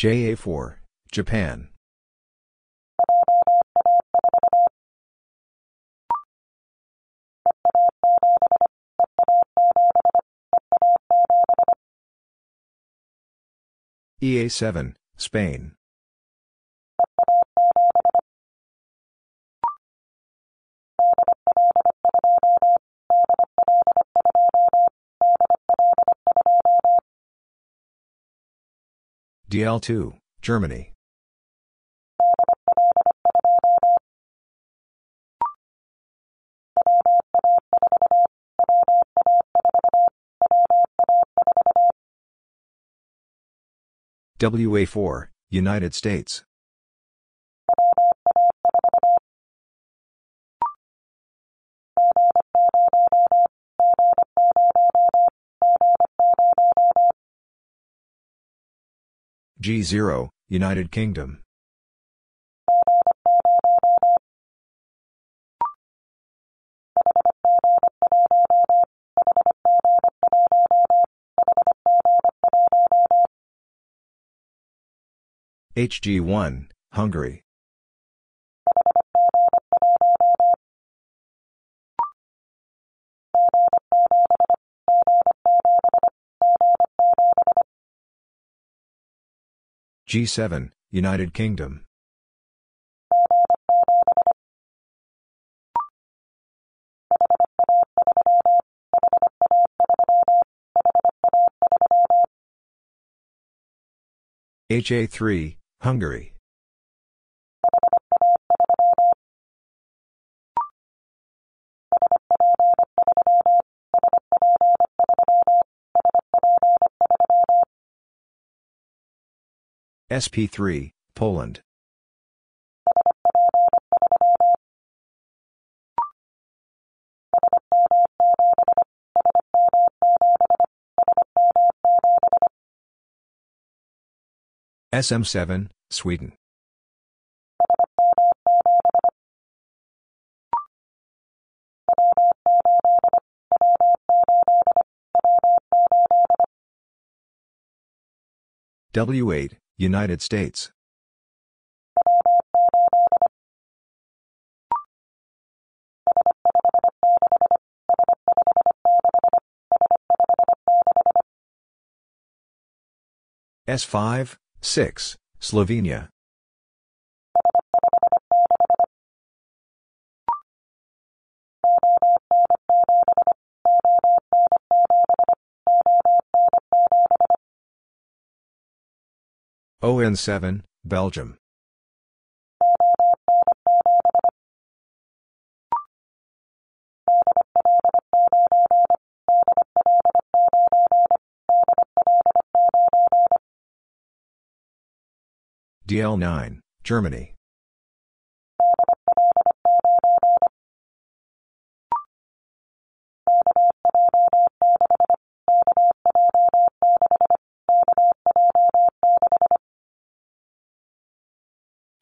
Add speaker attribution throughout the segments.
Speaker 1: JA4, Japan. EA7, Spain. DL2, Germany. WA4, United States. G0, United Kingdom. HG1, Hungary. G7, United Kingdom. HA3, Hungary. SP3, Poland. SM7, Sweden. W8, United States. S5, 6, Slovenia. ON7, Belgium. DL9, Germany.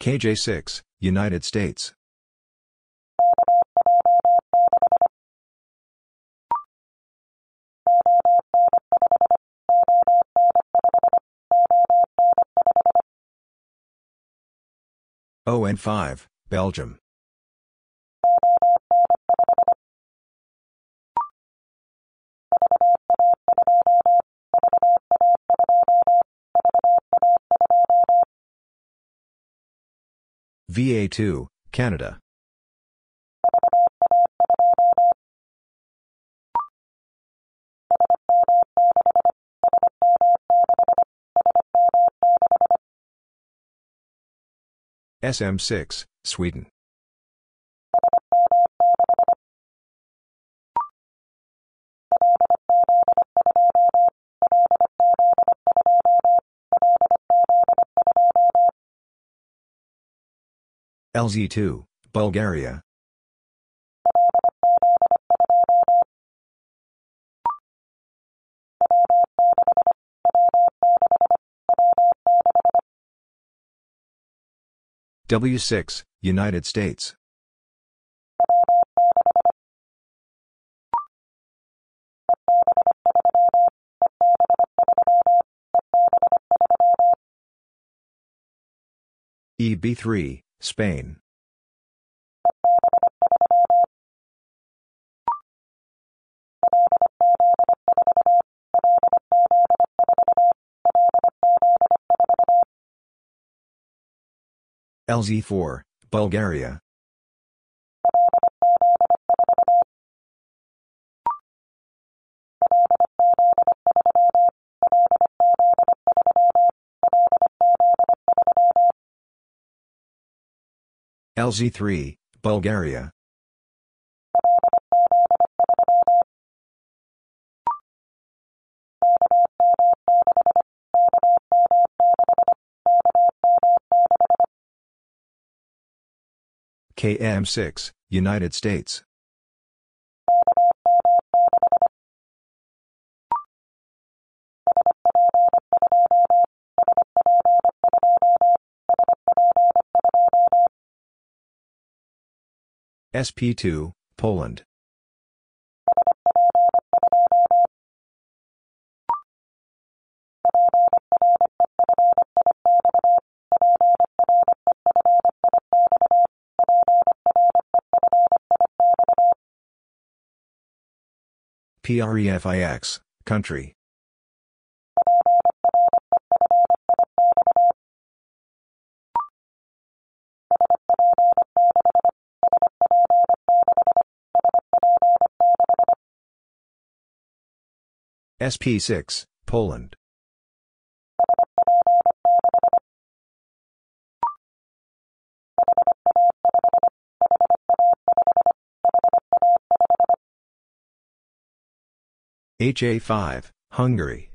Speaker 1: KJ6, United States. ON5, Belgium. VA2, Canada. SM6, Sweden. LZ2, Bulgaria. W6, United States. EB3, Spain. LZ4, Bulgaria. LZ3, Bulgaria. KM6, United States. SP2, Poland. PREFIX, country. SP6, Poland. HA5, Hungary.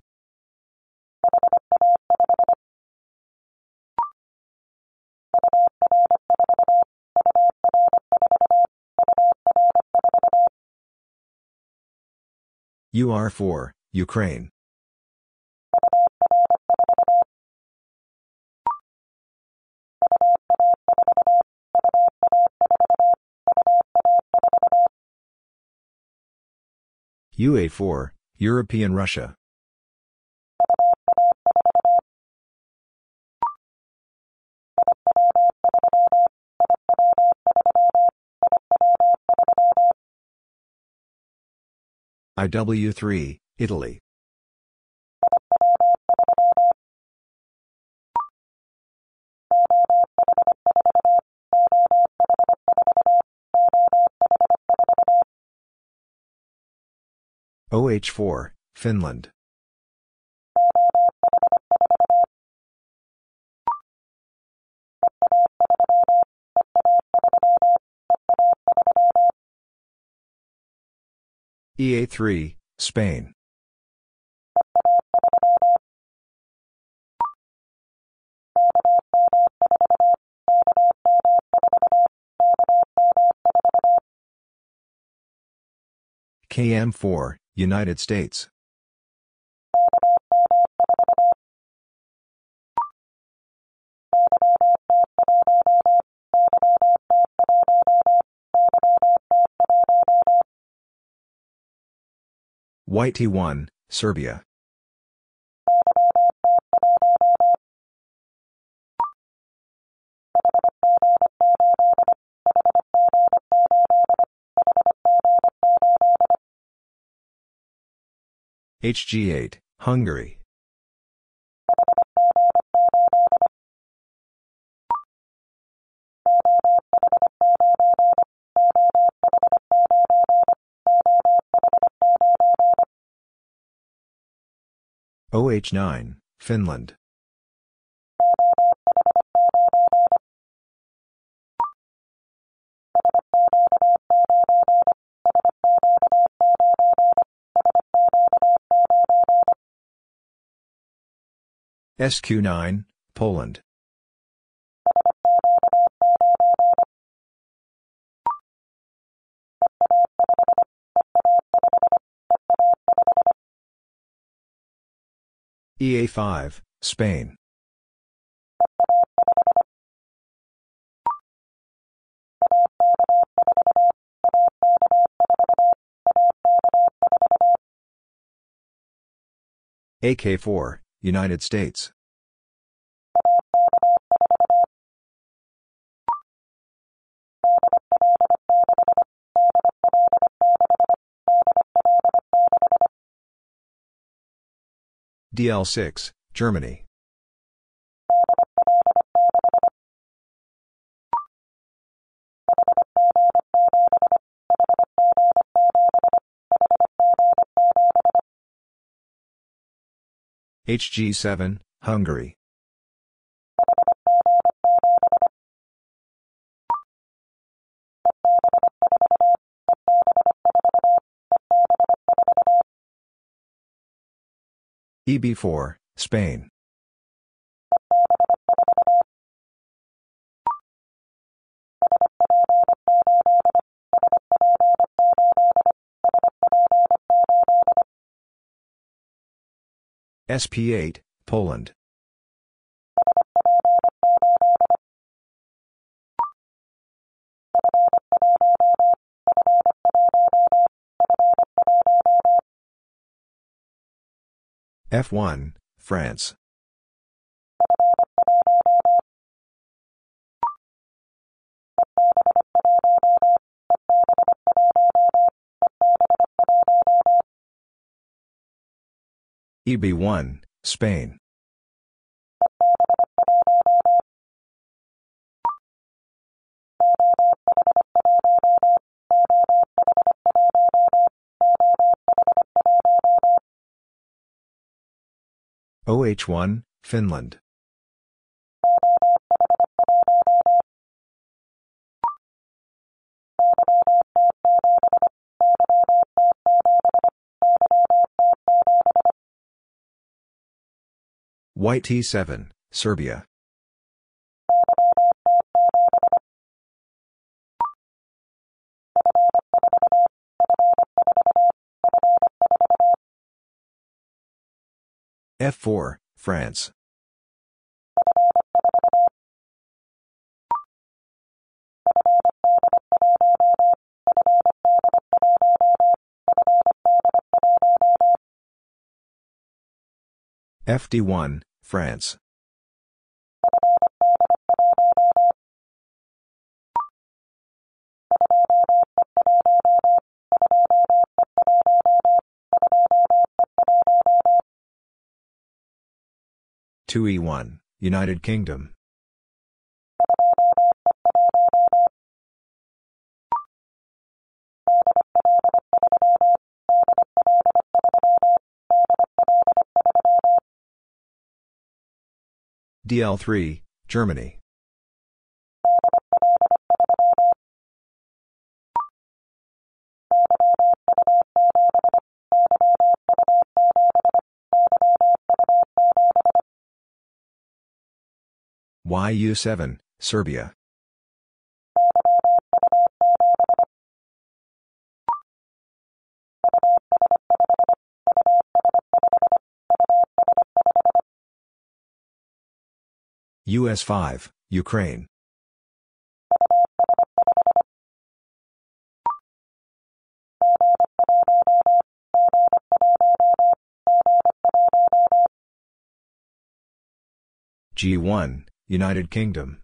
Speaker 1: UR4, Ukraine. UA4, European Russia. IW3, Italy. OH4, Finland. EA3, Spain. KM4, United States. YT1, Serbia. HG8, Hungary. OH9, Finland. SQ9, Poland. EA5, Spain. AK4, United States. DL6, Germany. HG7, Hungary. EB4, Spain. SP8, Poland. F1, France. EB1, Spain. OH1, Finland. YT7, Serbia. F4, France. FD1, France. Two E1, United Kingdom. DL3, Germany. YU7, Serbia. US5, Ukraine. G1, United Kingdom.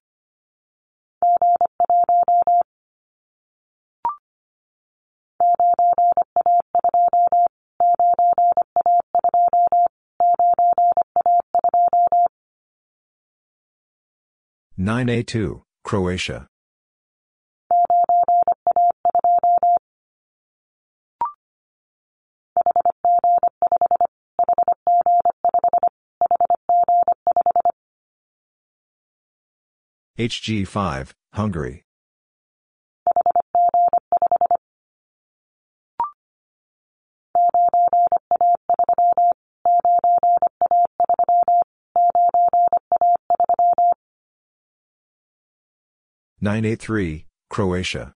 Speaker 1: Nine A two, Croatia. HG5, Hungary. Nine A three, Croatia.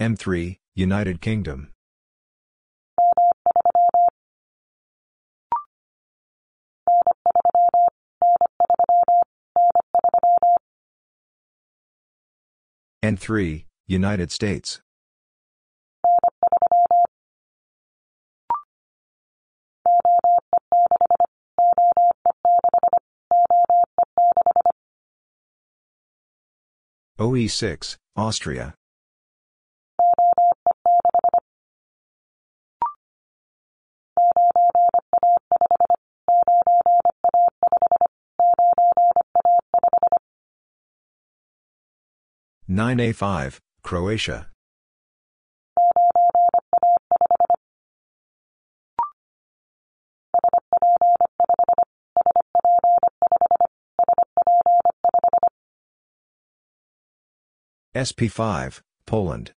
Speaker 1: M3, United Kingdom. N3, United States. OE6, Austria. Nine A five, Croatia. SP5, Poland.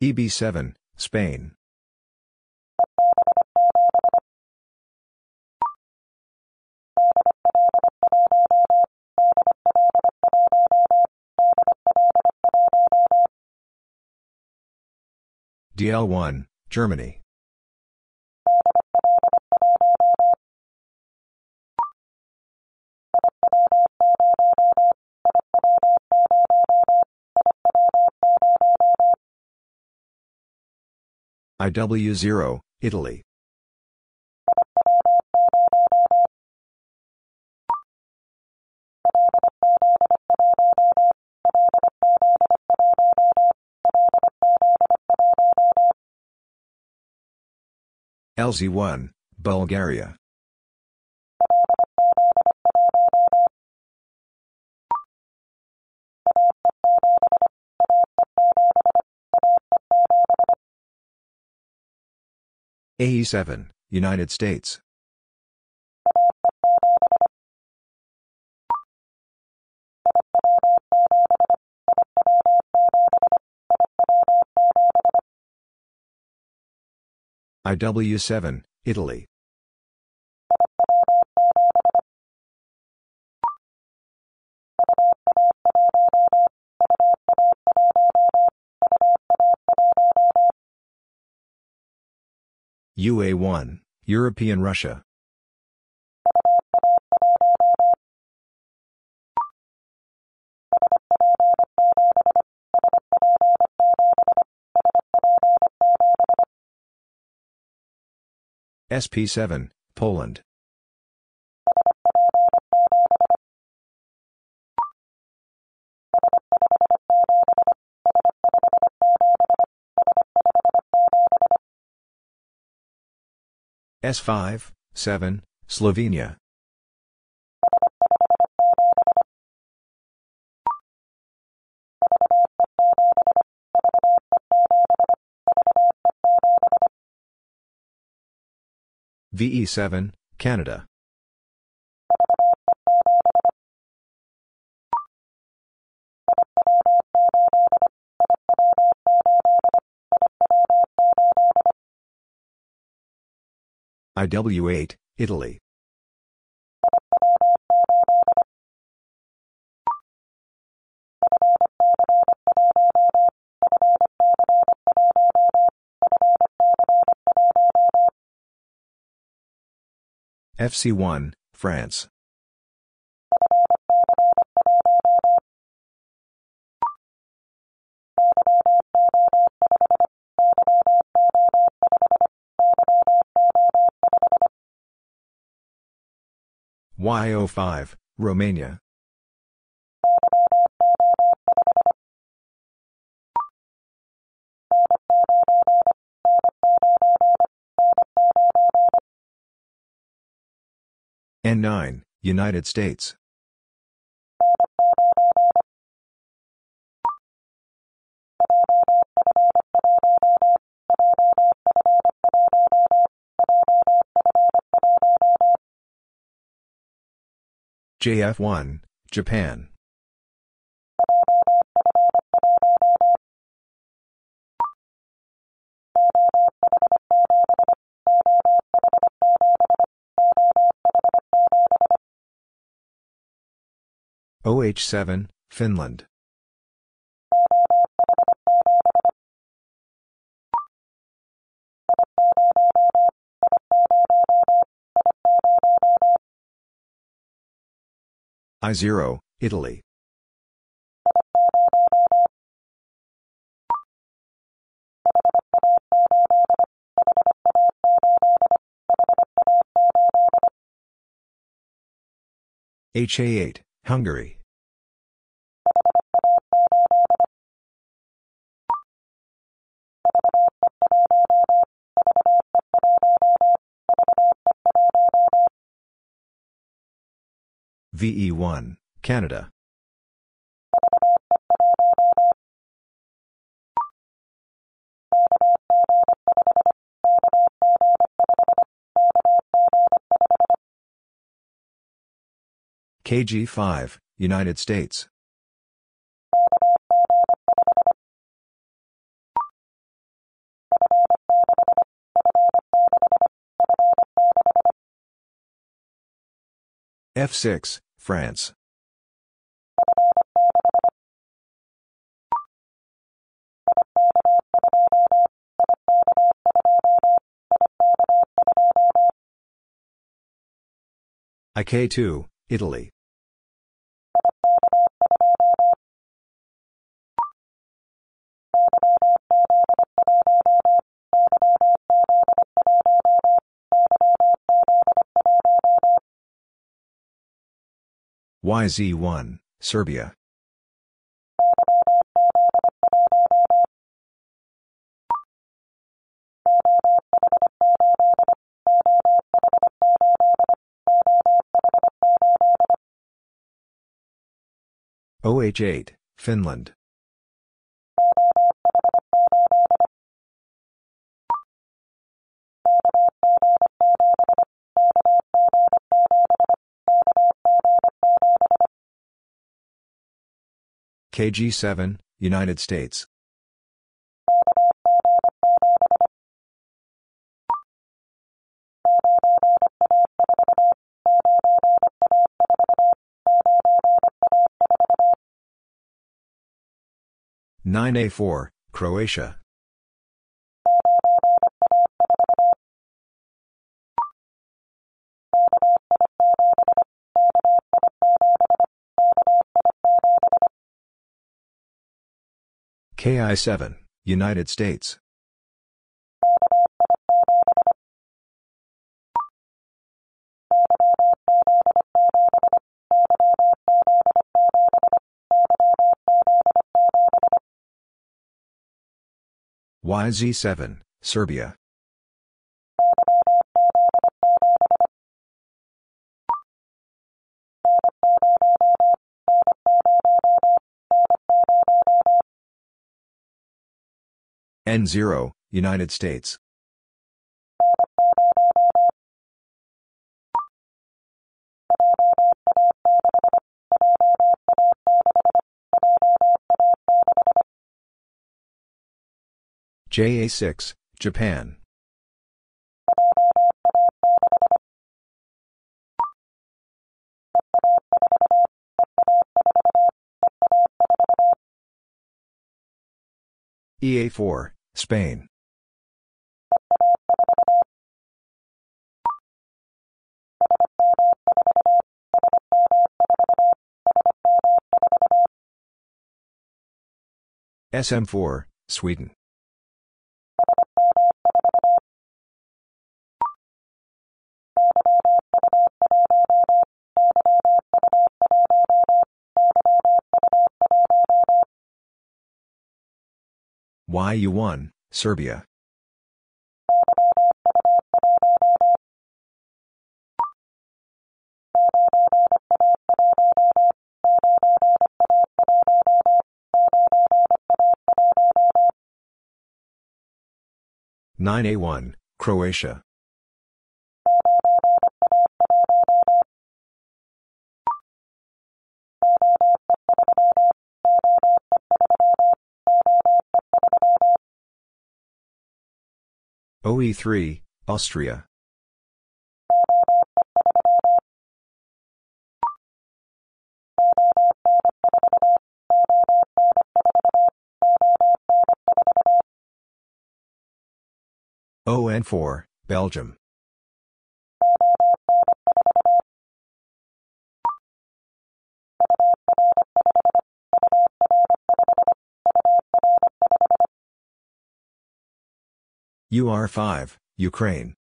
Speaker 1: EB7, Spain. DL1, Germany. IW0, Italy. LZ1, Bulgaria. AE7, United States. IW7, Italy. UA1, European Russia. SP7, Poland. S5, 7, Slovenia. VE7, Canada. IW8, Italy. FC1, France. YO5, Romania. N9, United States. JF1, Japan. OH7, Finland. I0, Italy. HA8, Hungary. VE1, Canada. KG5, United States. F6, France. IK2, Italy. YZ1, Serbia. OH8, Finland. KG7, United States. Nine A four, Croatia. KI7, United States. YZ7, Serbia. N0, United States. JA6, Japan. EA4, Spain. SM4, Sweden. YU1, Serbia. Nine A one, Croatia. OE3, Austria. ON4, Belgium. UR5, Ukraine.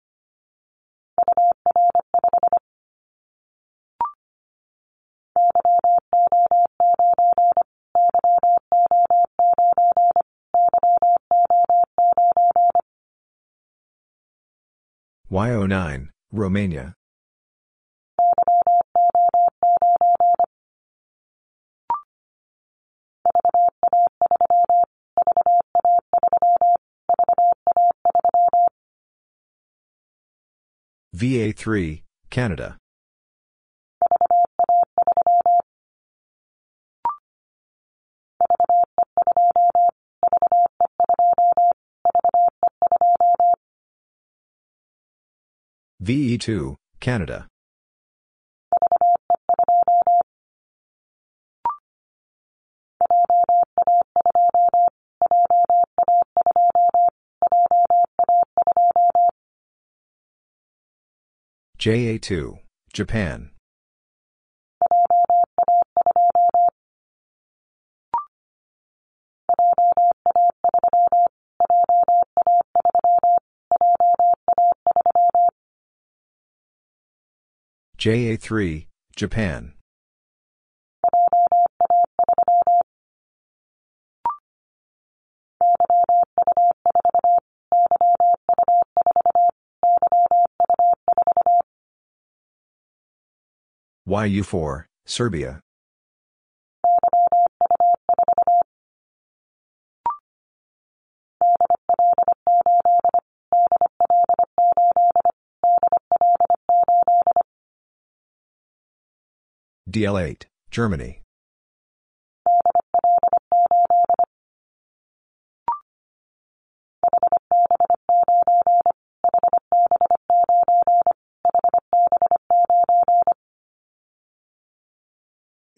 Speaker 1: YO9, Romania. VA3, Canada. VE2, Canada. JA2, Japan. JA3, Japan. YU4, Serbia. DL8, Germany.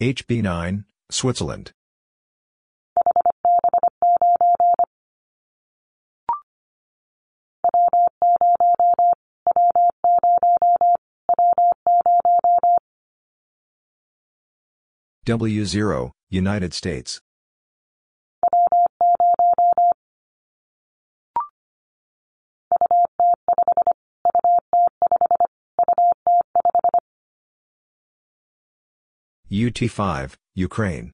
Speaker 1: HB9, Switzerland. W0, United States. UT5, Ukraine.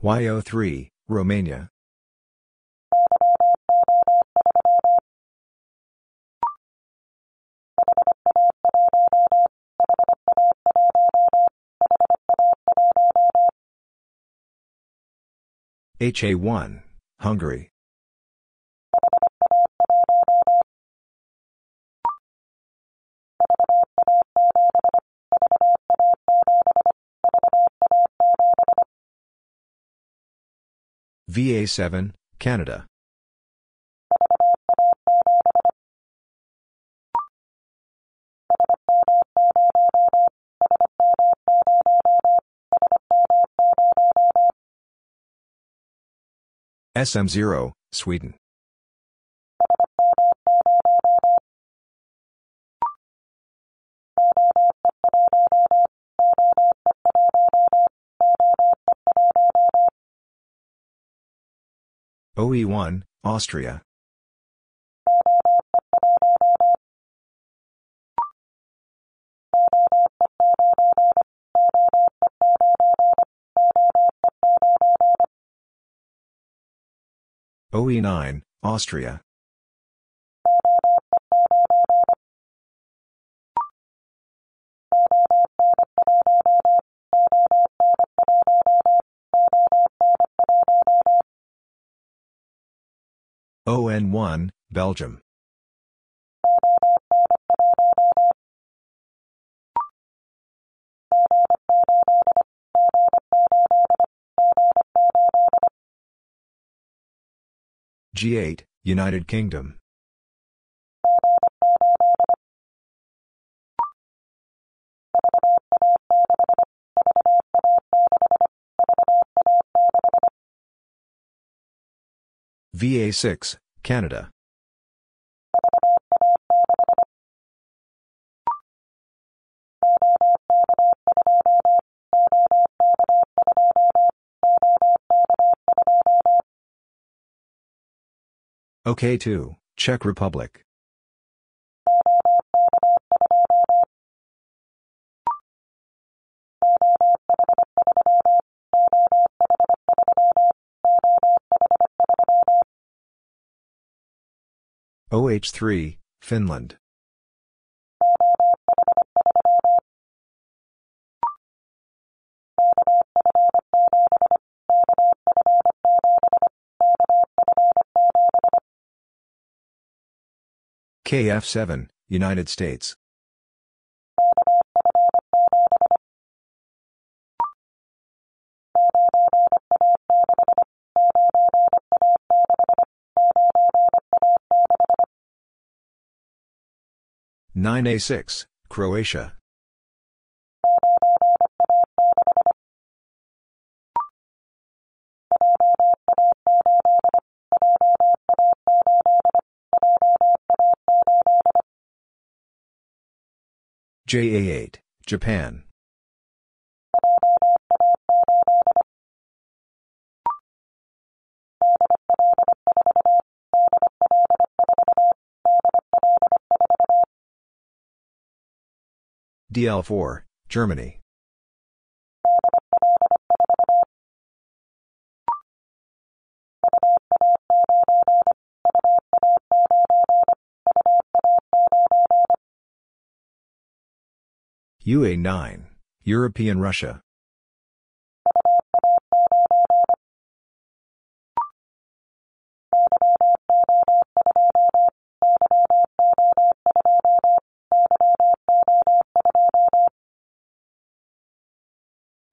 Speaker 1: YO3, Romania. HA1, Hungary. VA7, Canada. SM0, Sweden. OE1, Austria. OE9, Austria. ON1, Belgium. G8, United Kingdom. VA6, Canada. OK two, Czech Republic. OH3, Finland. KF7, United States. Nine A six, Croatia. JA8, Japan. DL4, Germany. UA9, European Russia.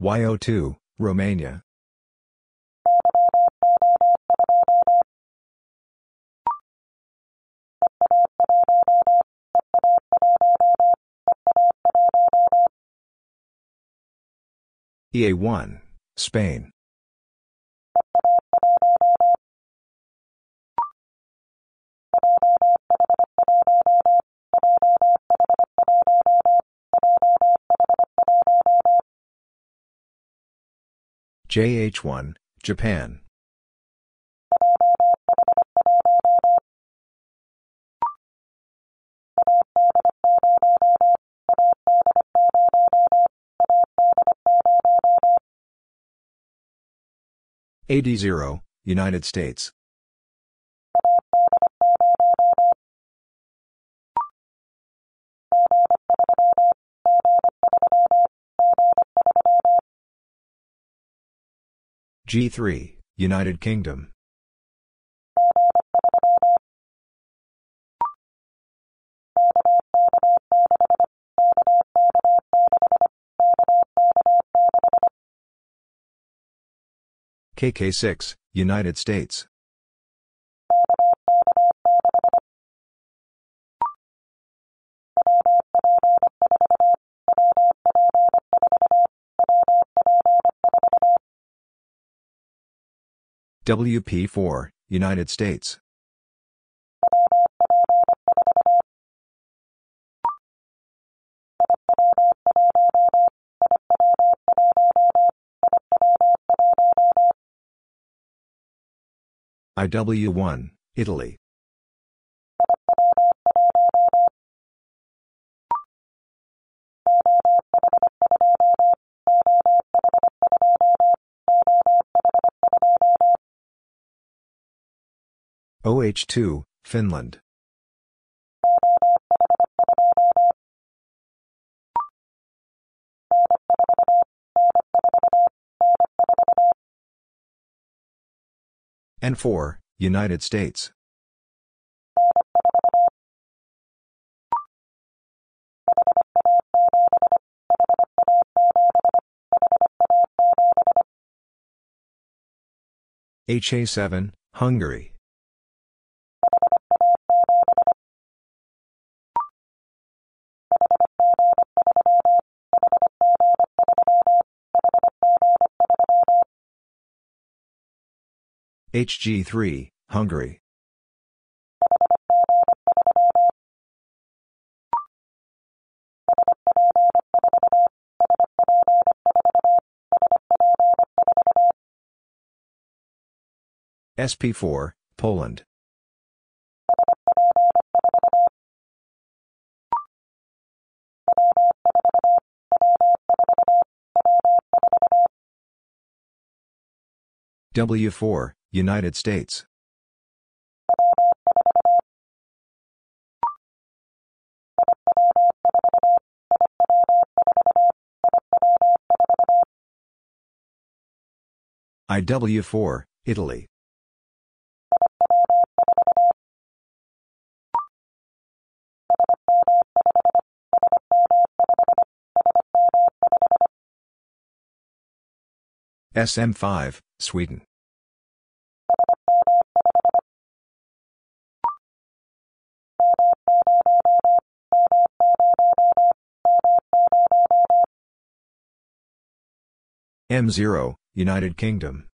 Speaker 1: YO2, Romania. EA1, Spain. JH1, Japan. AD0, United States. G3, United Kingdom. KK6, United States. WP4, United States. IW1, Italy. OH2, Finland. N4, United States. HA7, Hungary. HG3, Hungary. SP4, Poland. W4, United States. IW4, Italy. SM5, Sweden. M0, United Kingdom.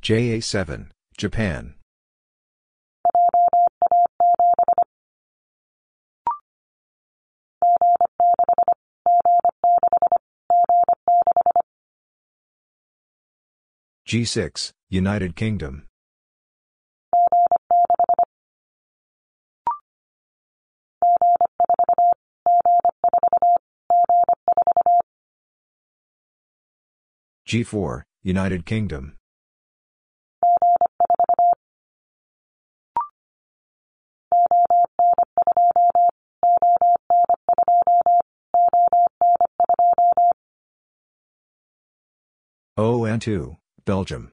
Speaker 1: JA7, Japan. G6, United Kingdom. G4, United Kingdom. ON2, Belgium.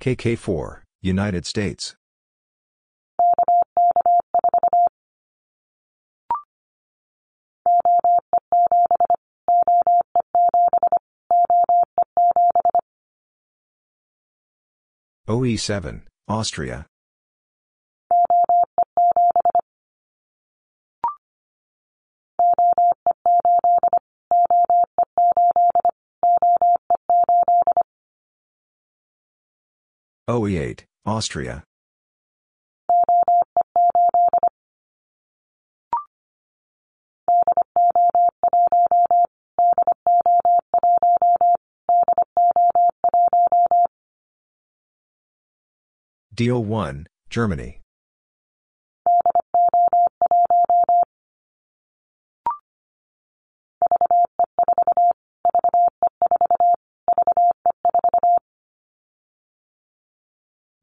Speaker 1: KK4, United States. OE7, Austria. OE8, Austria. DO1, Germany.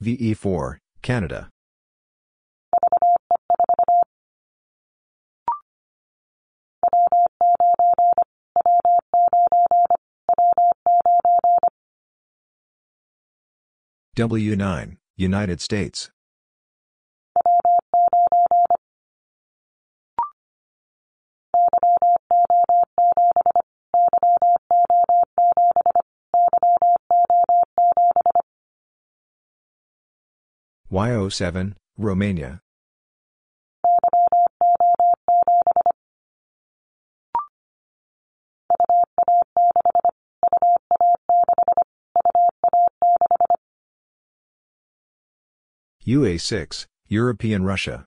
Speaker 1: VE4, Canada. W9, United States. YO7, Romania. UA6, European Russia.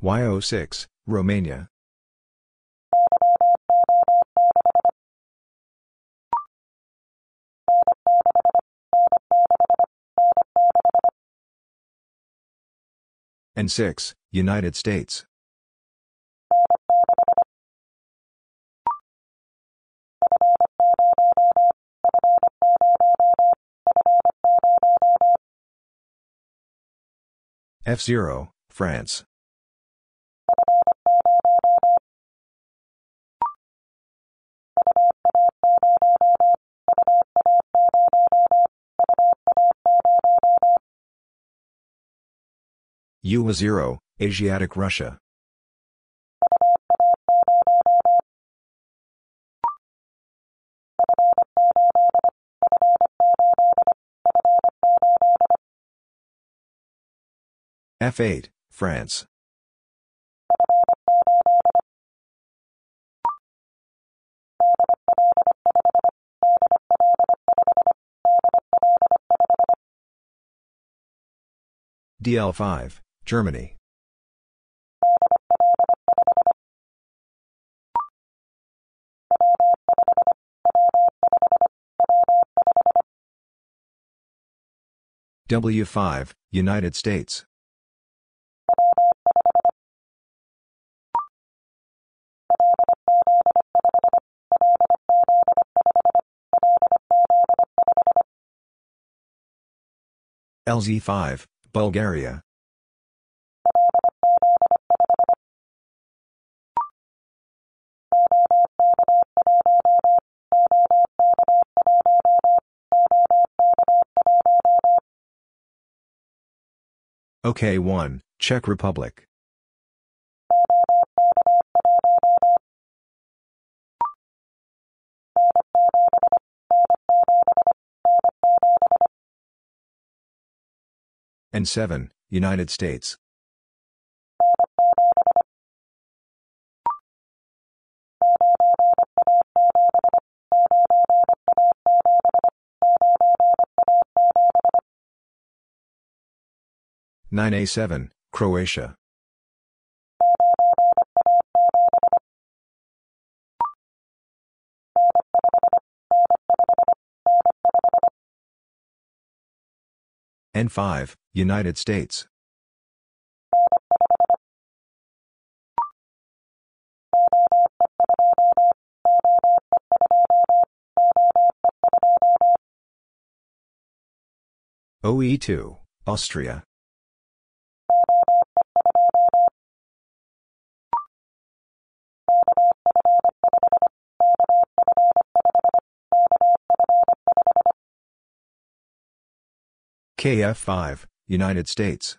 Speaker 1: YO6, Romania. N6, United States. F0, France. UA0, Asiatic Russia. F8, France. DL5, Germany. W5, United States. LZ5, Bulgaria. OK1, Czech Republic. N7, United States. Nine A seven, Croatia. N5, United States. OE2, Austria. KF5, United States.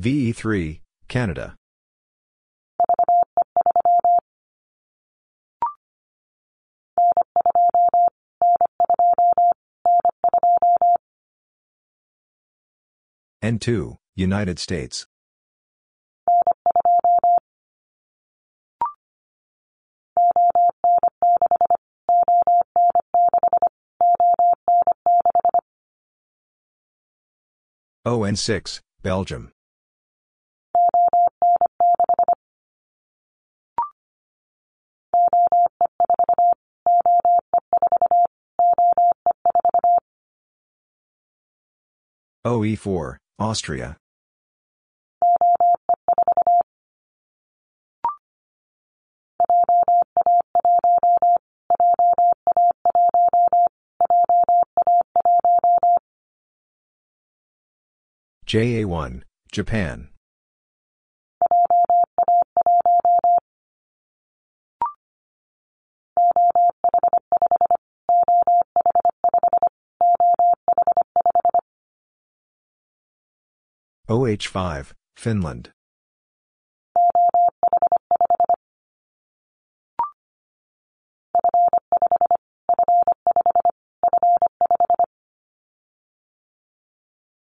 Speaker 1: VE3, Canada. N2, United States. ON6, Belgium. OE4, Austria. JA1, Japan. OH5, Finland.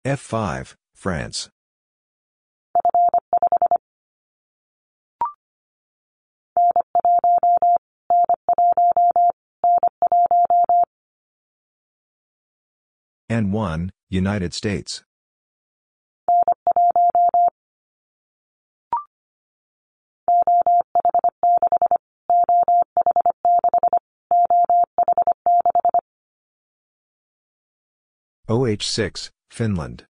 Speaker 1: F5, France. N1, United States. OH6, Finland.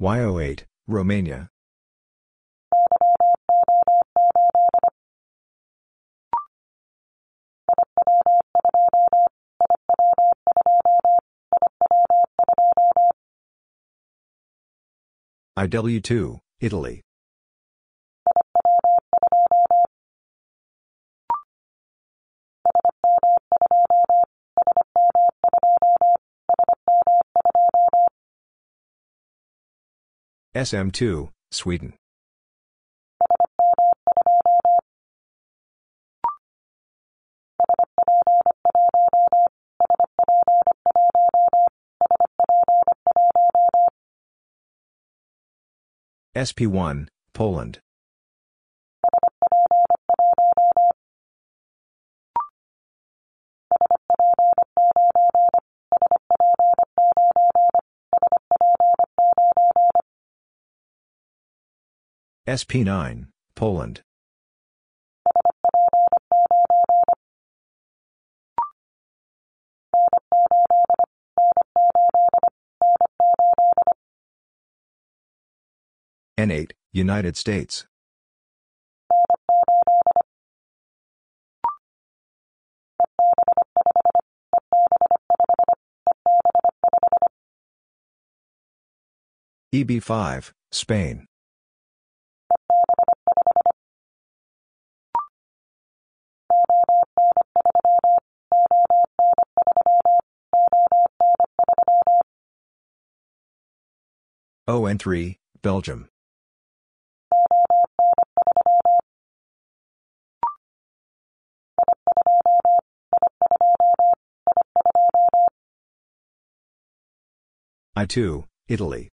Speaker 1: YO8, Romania. IW2, Italy. SM2, Sweden. SP1, Poland. SP9, Poland. N8, United States. EB5, Spain. ON3, Belgium. I2, Italy.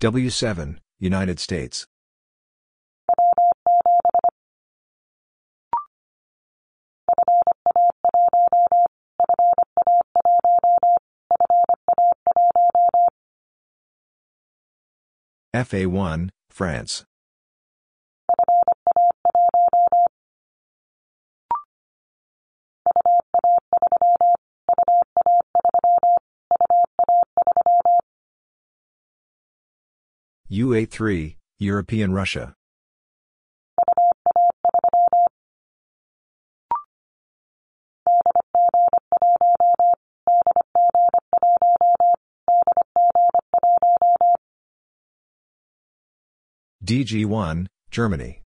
Speaker 1: W7, United States. FA1, France. UA3, European Russia. DG1, Germany.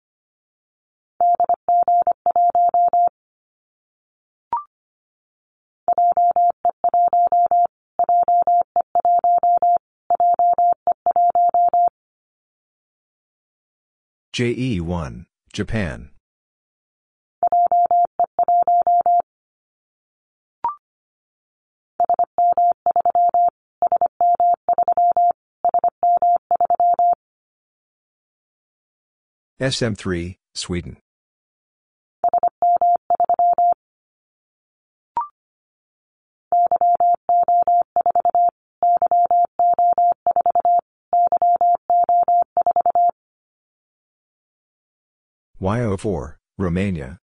Speaker 1: JE1, Japan. SM3, Sweden. YO4, Romania.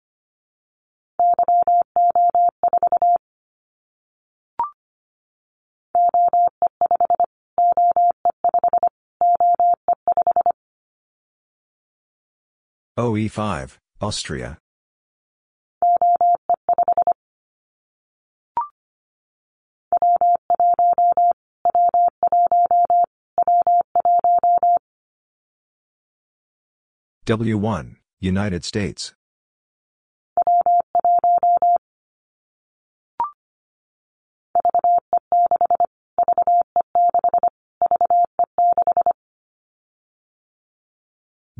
Speaker 1: OE5, Austria. W1, United States.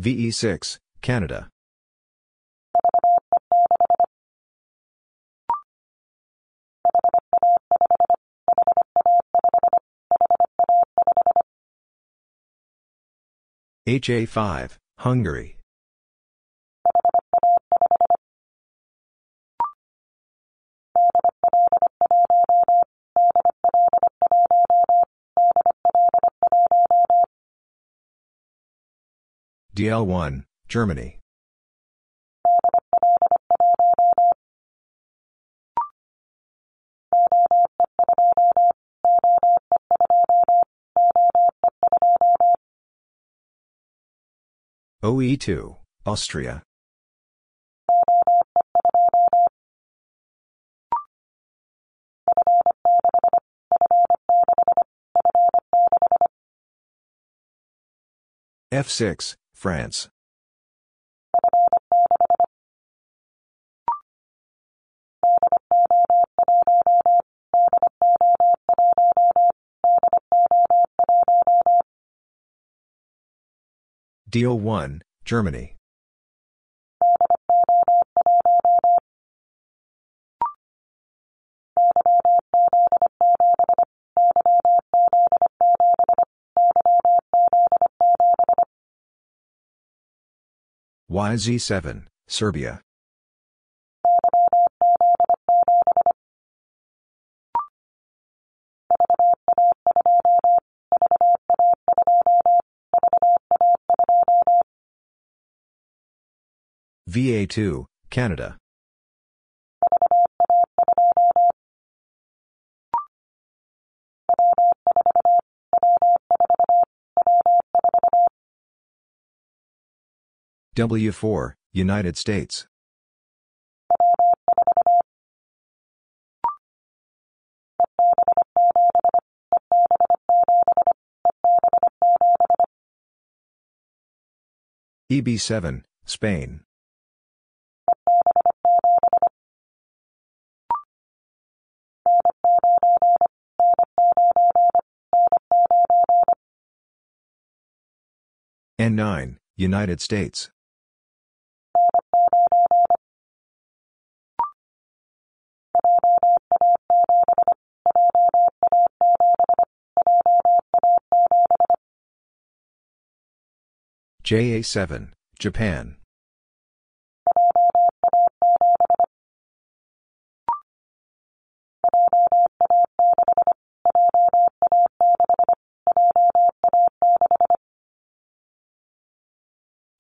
Speaker 1: VE6, Canada. HA5, Hungary. DL1, Germany. OE2, Austria. F6, France. DL one, Germany. YZ7, Serbia. VA2, Canada. W4, United States. EB7, Spain. N9, United States. JA7, Japan.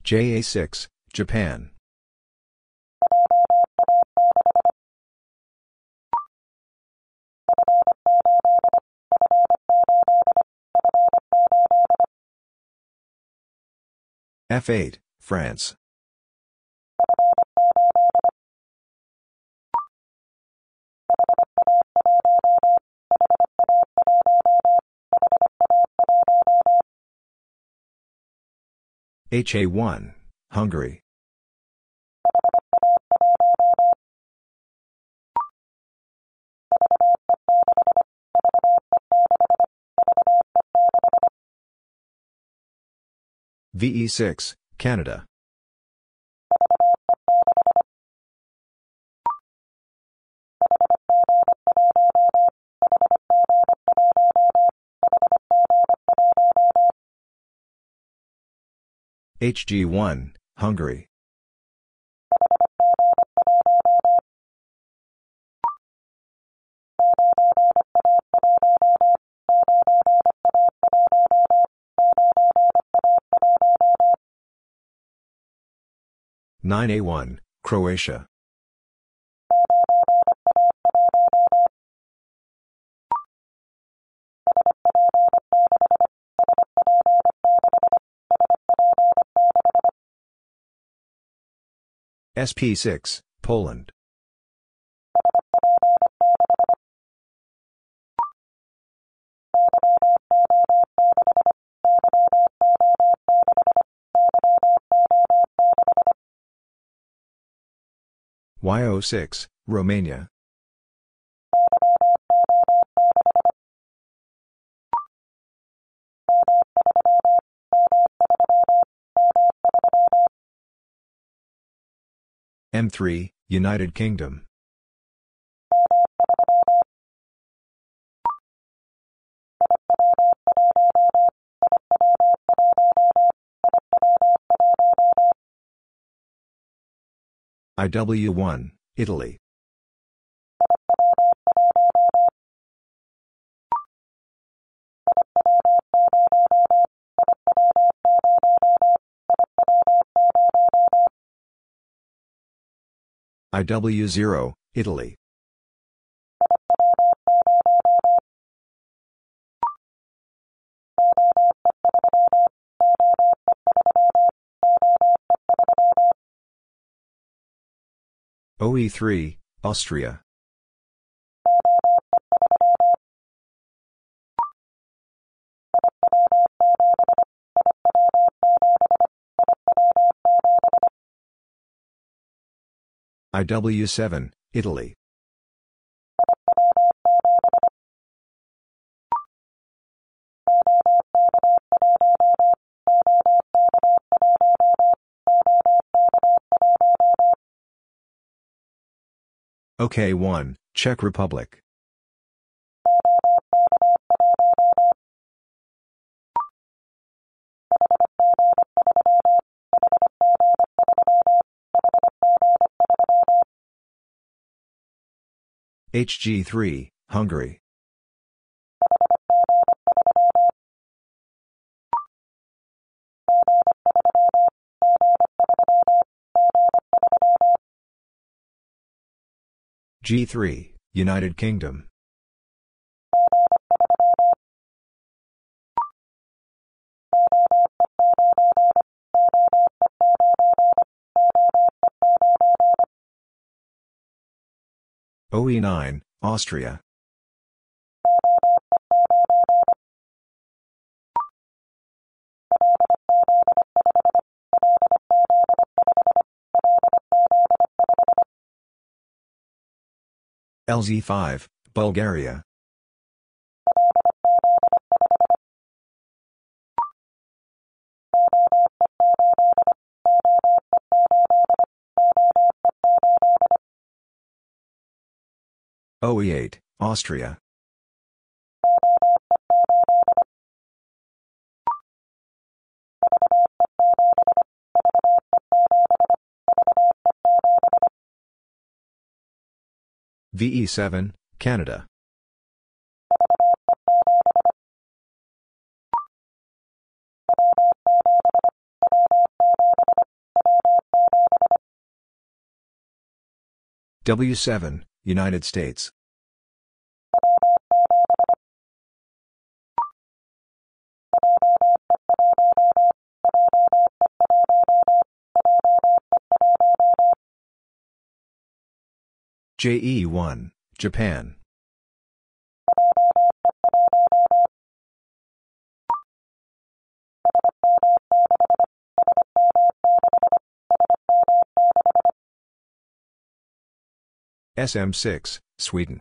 Speaker 1: JA6, Japan. F8, France. HA1, Hungary. VE6, Canada. HG1, Hungary. Nine A one, Croatia. SP6, Poland. YO6, Romania. M3, United Kingdom. IW1, Italy. IW0, Italy. OE3, Austria. IW7, Italy. OK1, Czech Republic. HG3, Hungary. G3, United Kingdom. OE9, Austria. LZ5, Bulgaria. OE8, Austria. VE7, Canada. W7, United States. JE1, Japan. SM6, Sweden.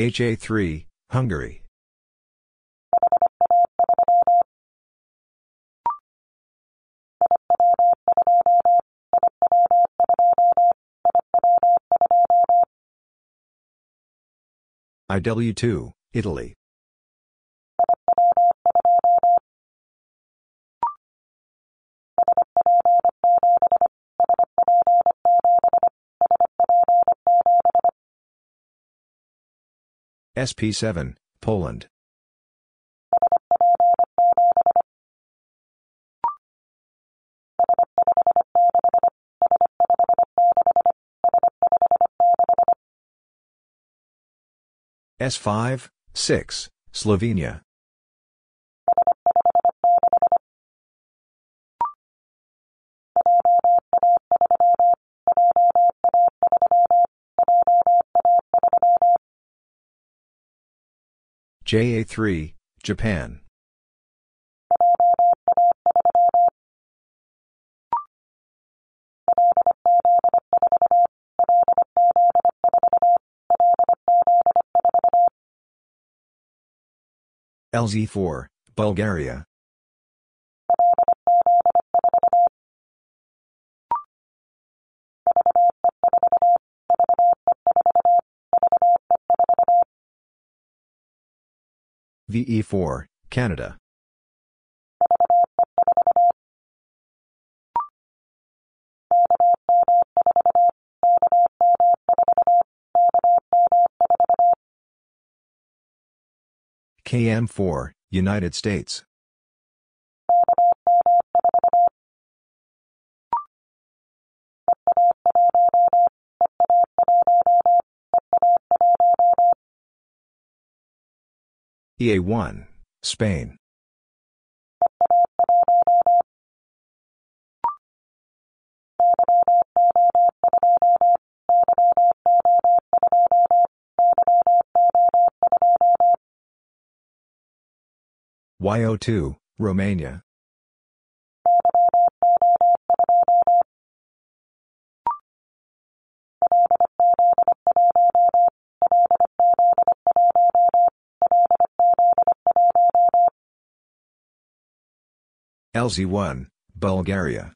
Speaker 1: HA3, Hungary. IW2, Italy. SP7, Poland. S5, 6, Slovenia. JA3, Japan. LZ4, Bulgaria. VE4, Canada. KM4, United States. EA1, Spain. YO2, Romania. LZ1, Bulgaria.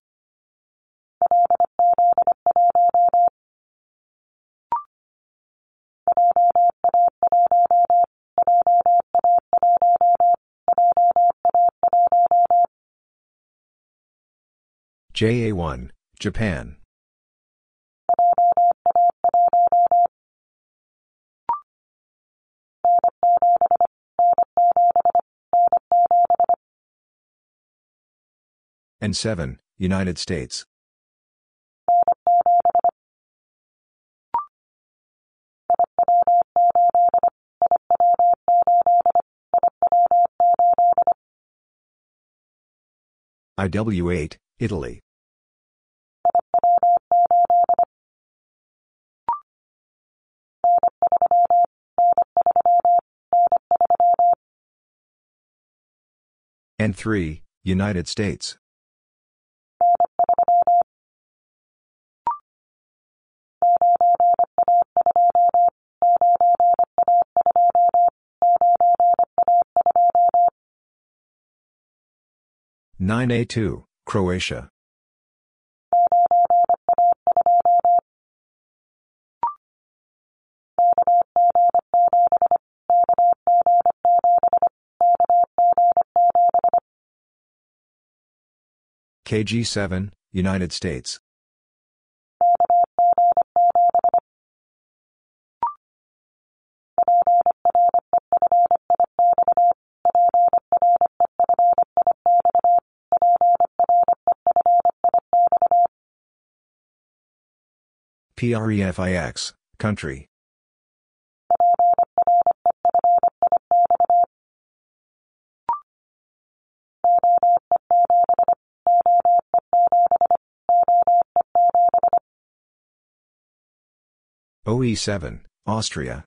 Speaker 1: JA1, Japan. N7, United States. IW8, Italy. N3, United States. Nine A two, Croatia. KG7, United States. PREFIX, country. OE7, Austria.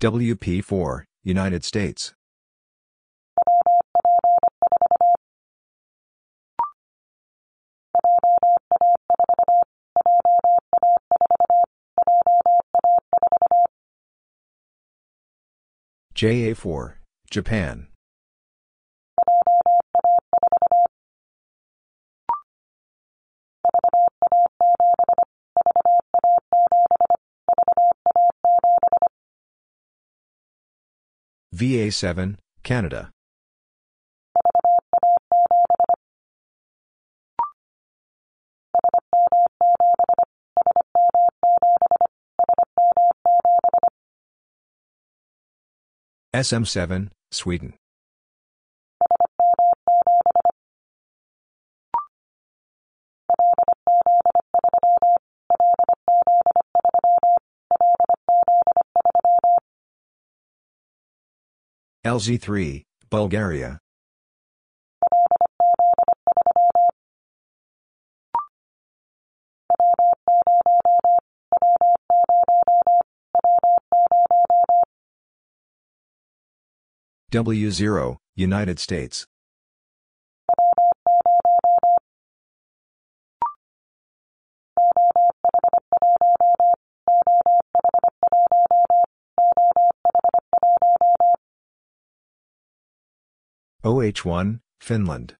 Speaker 1: WP4, United States. JA4, Japan. VA7, Canada. SM7, Sweden. LZ3, Bulgaria. W0, United States. OH1, Finland.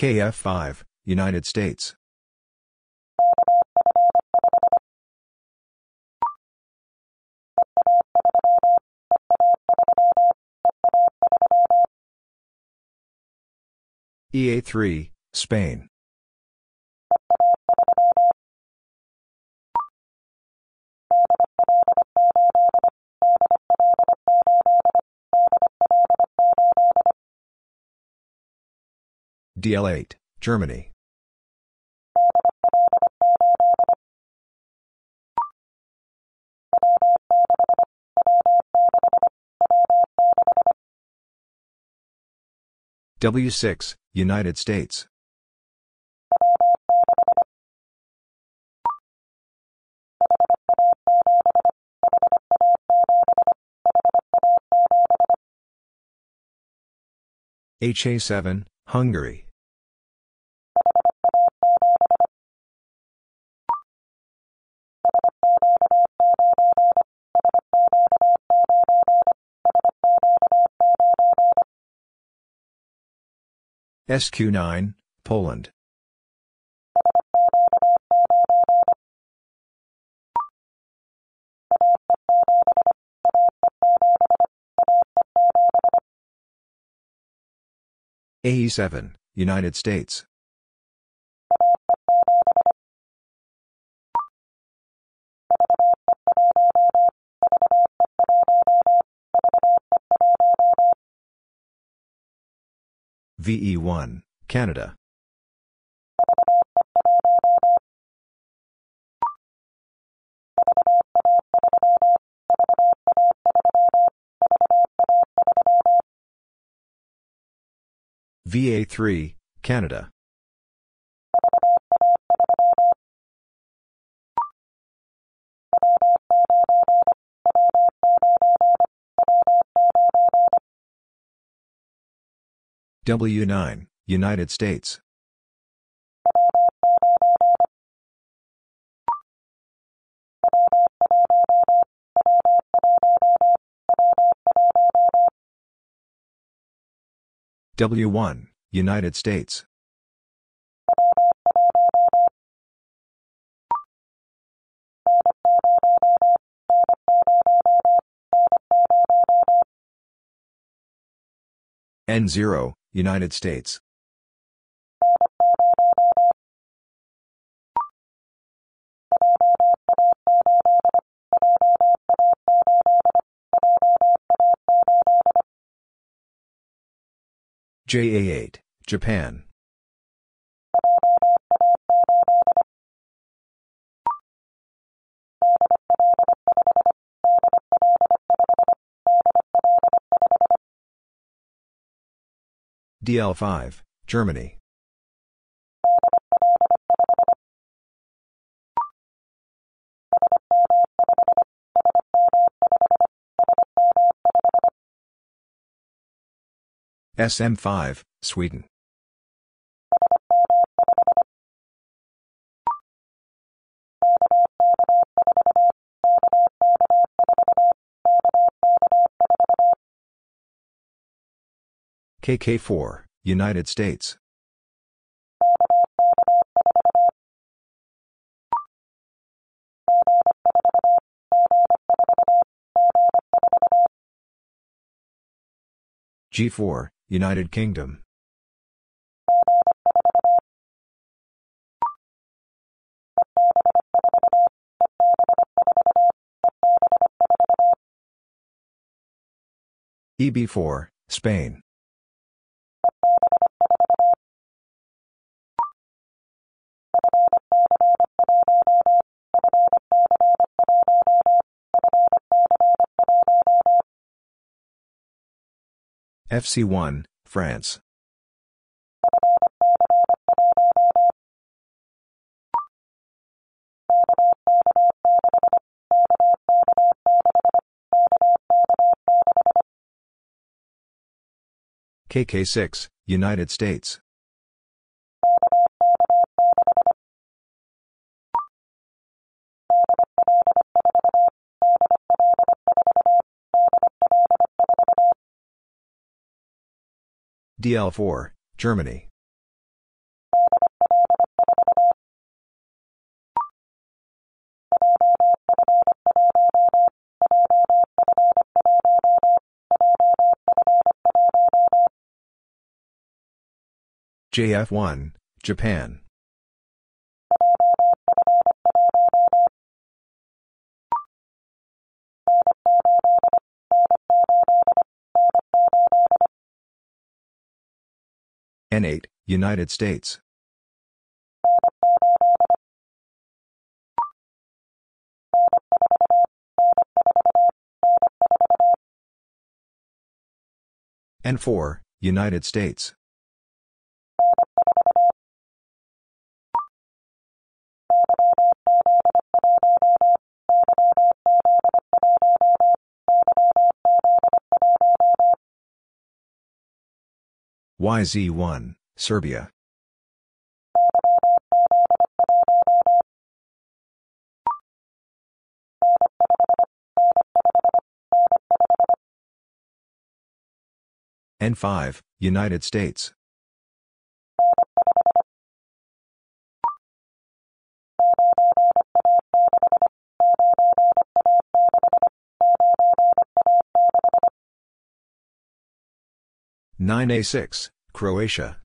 Speaker 1: KF5, United States. EA3, Spain. DL8, Germany. W6, United States. HA7, Hungary. SQ9, Poland. AE7, United States. VE1, Canada. VA3, Canada. W9, United States. W1, United States. N0, United States. JA8, Japan. DL5, Germany. SM5, Sweden. KK4, United States. G4, United Kingdom. EB4, Spain. FC1, France. KK6, United States. DL4, Germany. JF1, Japan. N8, United States. N4, United States. YZ1, Serbia. N5, United States. Nine A six, Croatia.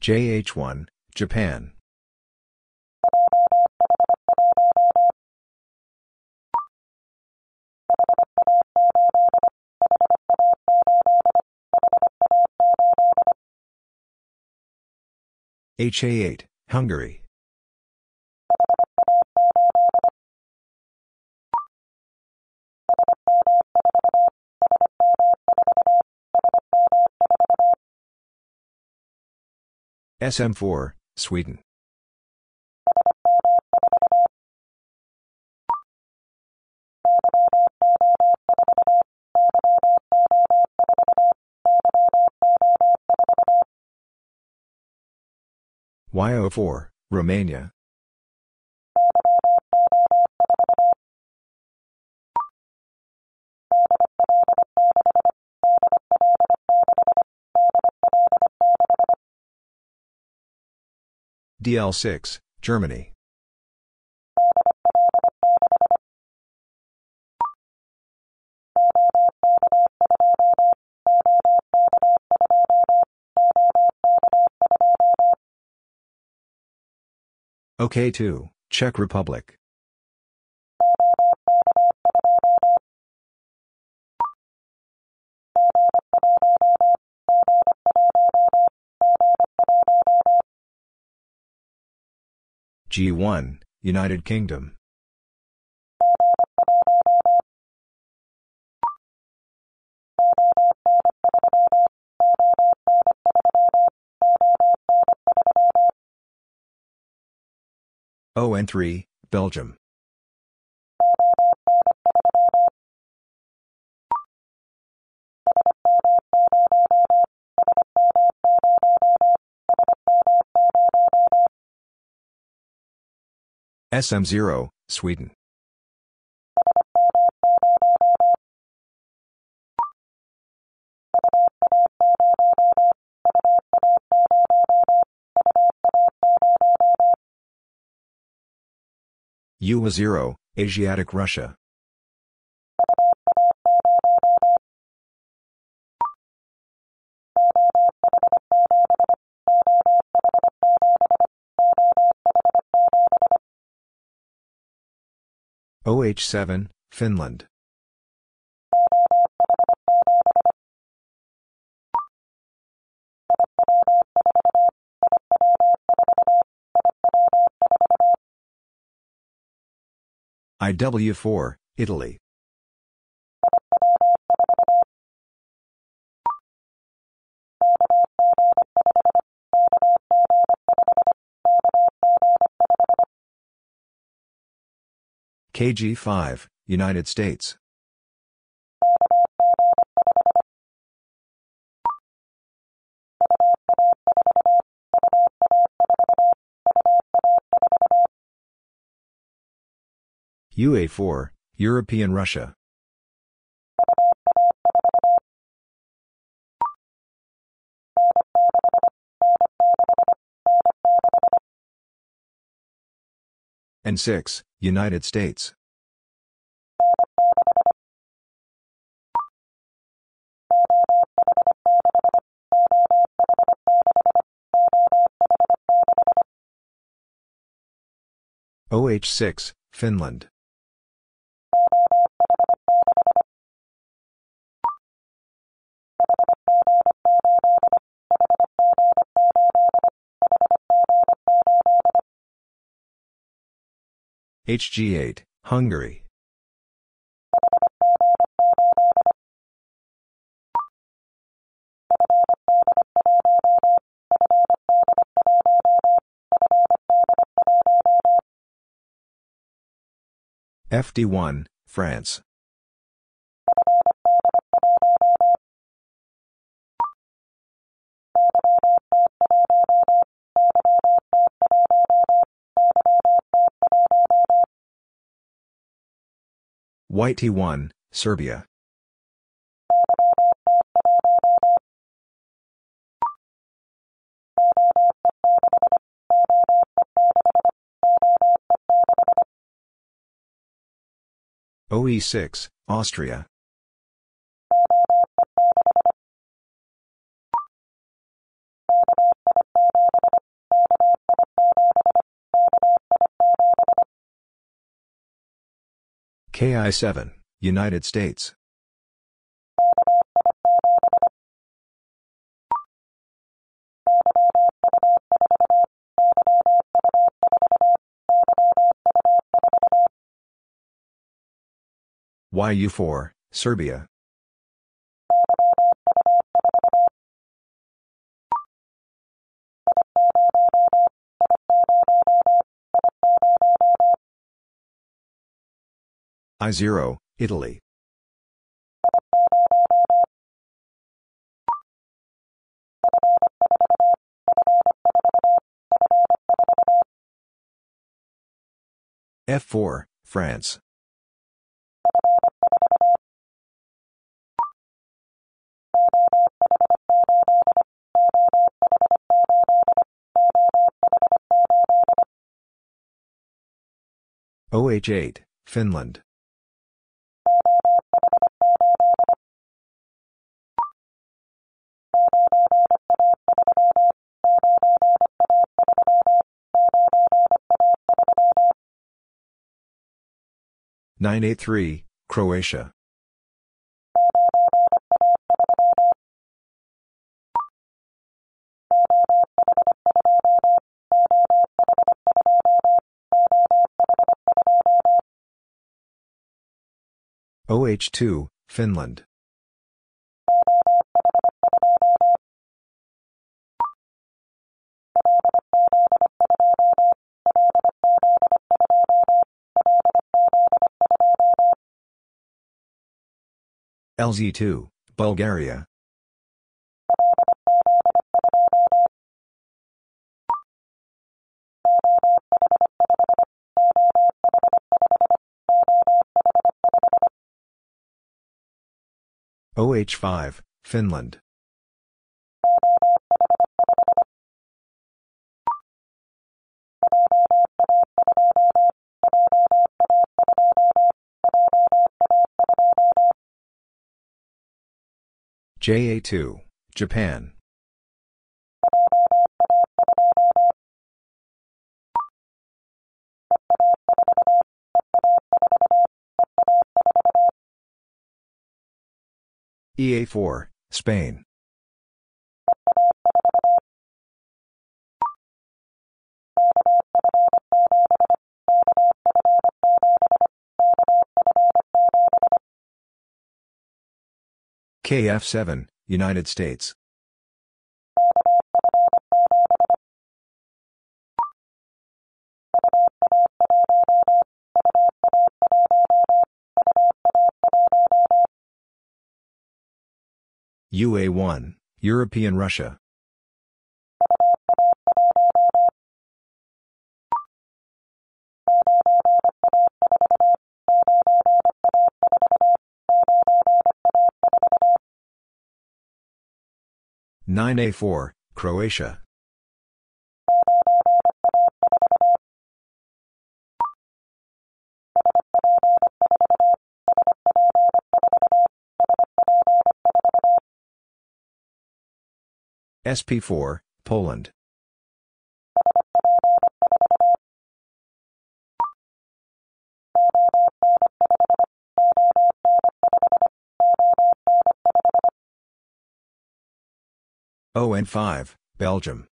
Speaker 1: JH1, Japan. HA8, Hungary. SM4, Sweden. YO4, Romania. DL6, Germany. OK2, Czech Republic. G1, United Kingdom. ON3, Belgium. SM0, Sweden. UA0, Asiatic Russia. OH7, Finland. IW4, Italy. KG5, United States. UA4, European Russia. N6, United States. OH6, Finland. HG8, Hungary. FD1, France. YT1, Serbia. OE6, Austria. KI7, United States. YU4, Serbia. I0, Italy. F4, France. OH8, Finland. Nine A three, Croatia. OH2, Finland. LZ2, Bulgaria. OH5, Finland. JA2, Japan. EA4, Spain. KF7, United States. UA1, European Russia. Nine A four, Croatia. SP4, Poland. ON5, Belgium.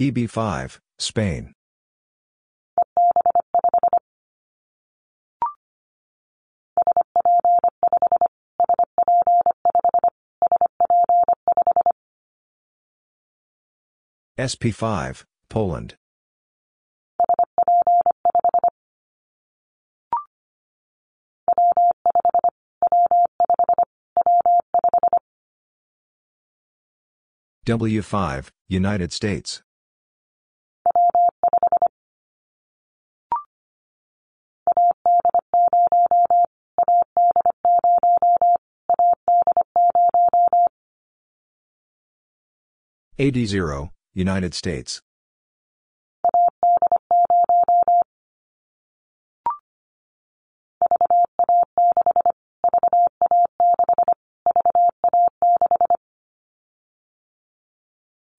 Speaker 1: EB5, Spain. SP5, Poland. W5, United States. AD0, United States.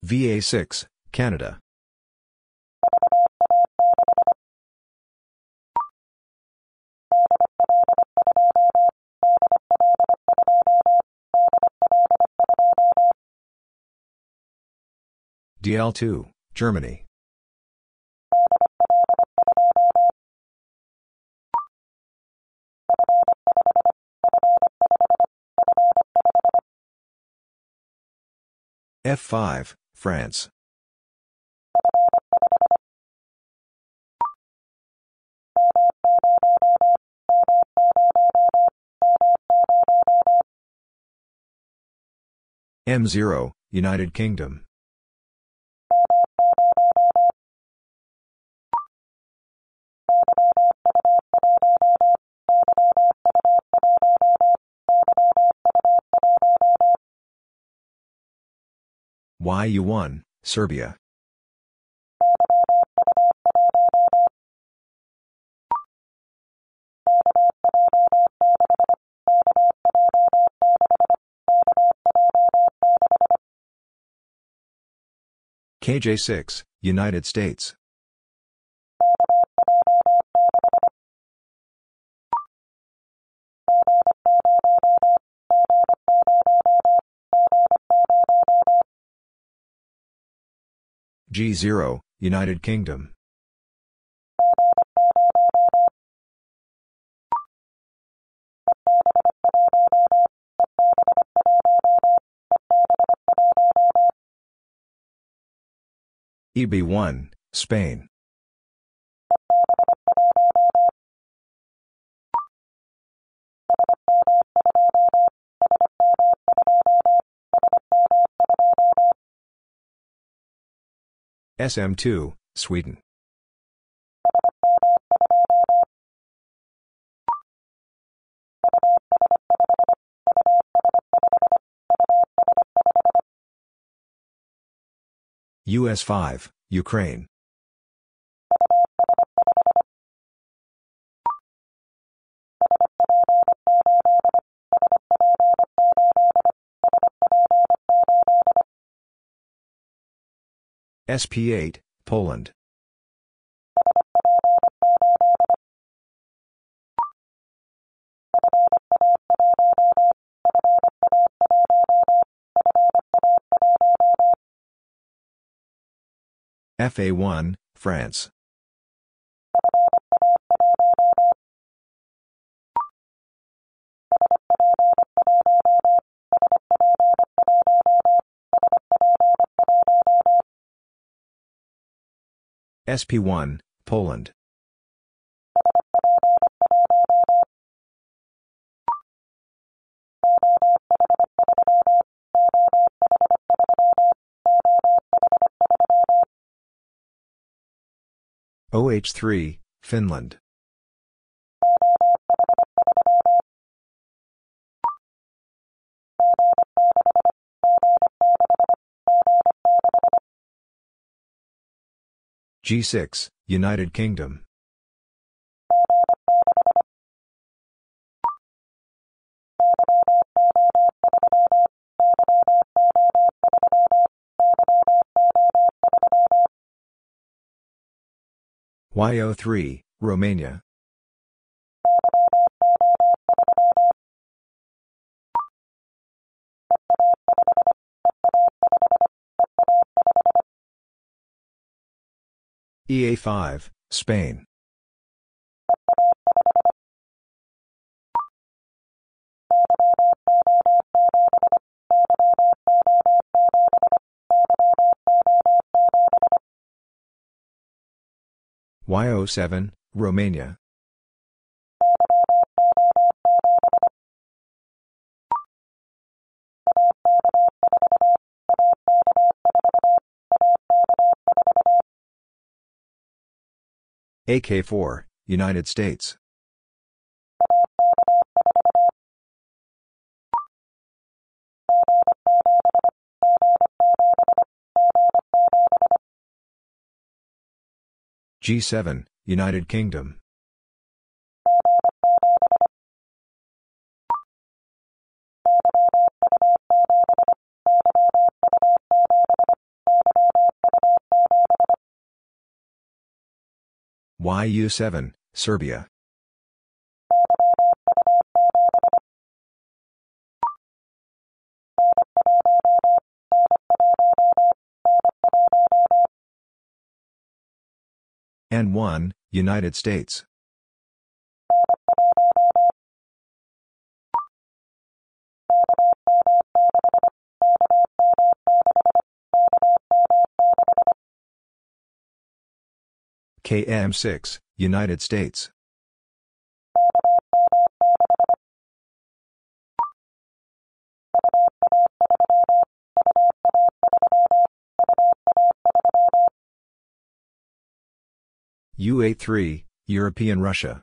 Speaker 1: VA6, Canada. DL2, Germany. F5, France. M0, United Kingdom. YU1, Serbia. KJ6, United States. G0, United Kingdom. EB1, Spain. SM2, Sweden. US 5, Ukraine. SP8, Poland. FA1, France. SP1, Poland. OH3, Finland. G6, United Kingdom. YO3, Romania. EA5, Spain. YO7, Romania. AK-4, United States. G7, United Kingdom. YU7, Serbia. N1, United States. KM6, United States. UA3, European Russia.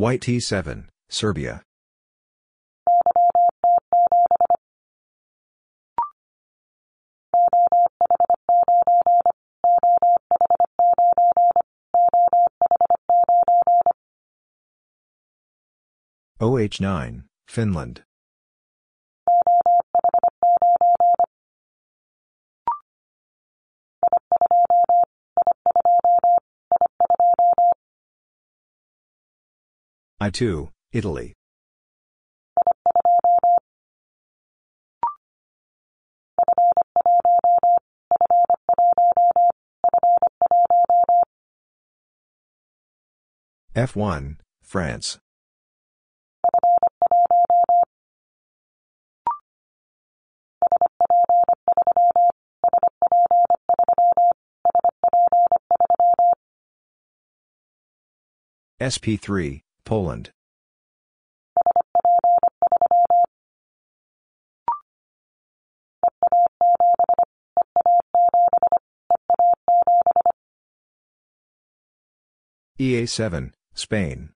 Speaker 1: YT7, Serbia. OH9, Finland. I2, Italy. F1, France. SP3, Poland. EA7, Spain.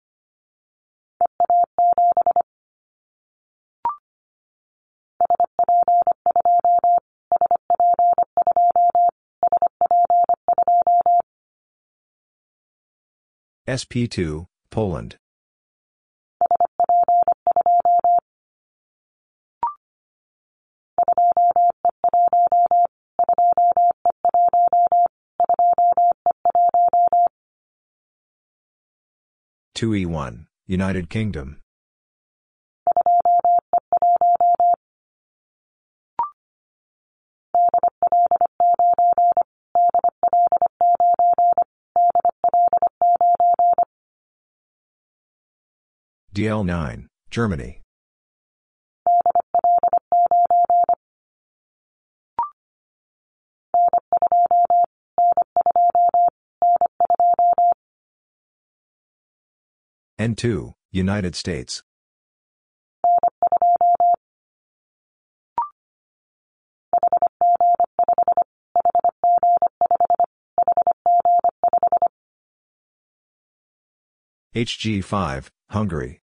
Speaker 1: SP2, Poland. Two E one, United Kingdom. DL9, Germany. N2, United States. HG5, Hungary.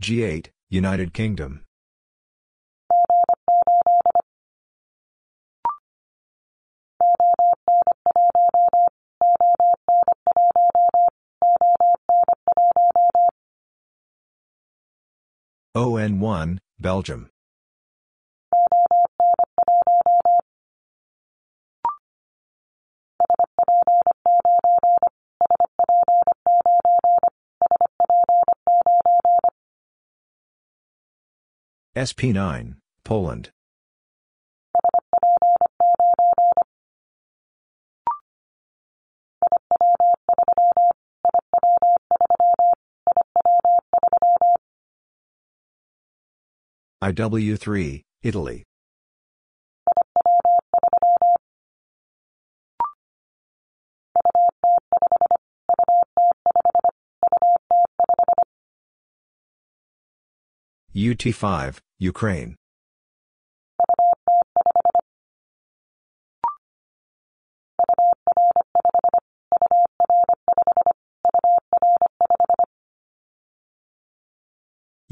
Speaker 1: G8, United Kingdom. ON1, Belgium. SP9, Poland. IW3, Italy. UT5, Ukraine.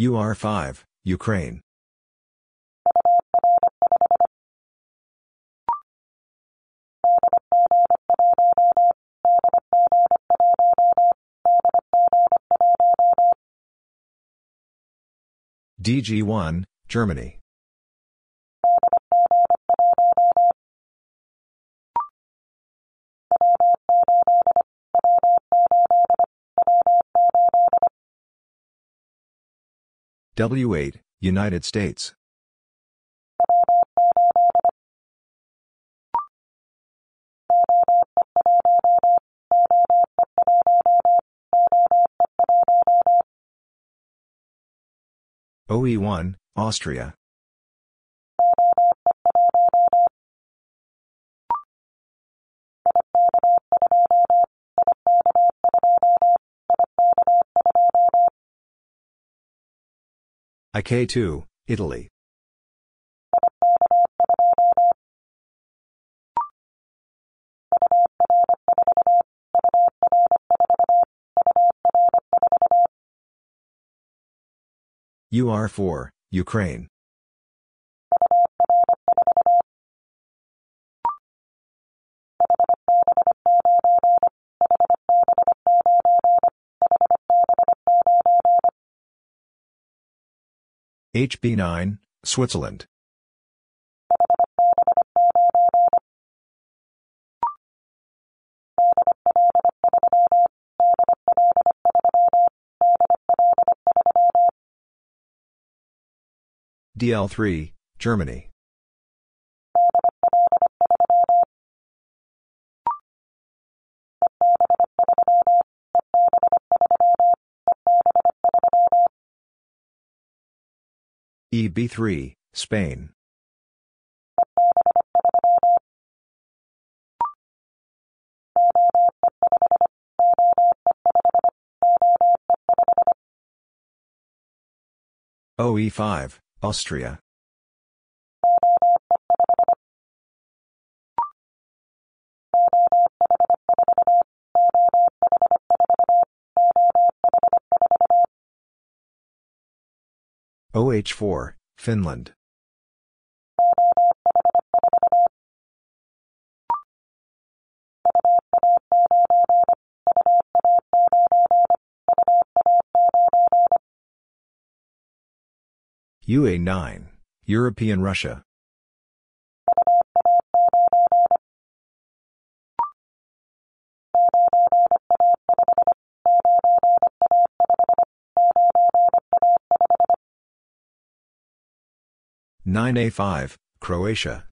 Speaker 1: UR5, Ukraine. DG1, Germany. W8, United States. OE1, Austria. IK2, Italy. UR4, Ukraine. HB9, Switzerland. DL3, Germany. EB3, Spain. OE5, Austria. OH4, Finland. UA9, European Russia. Nine A five, Croatia.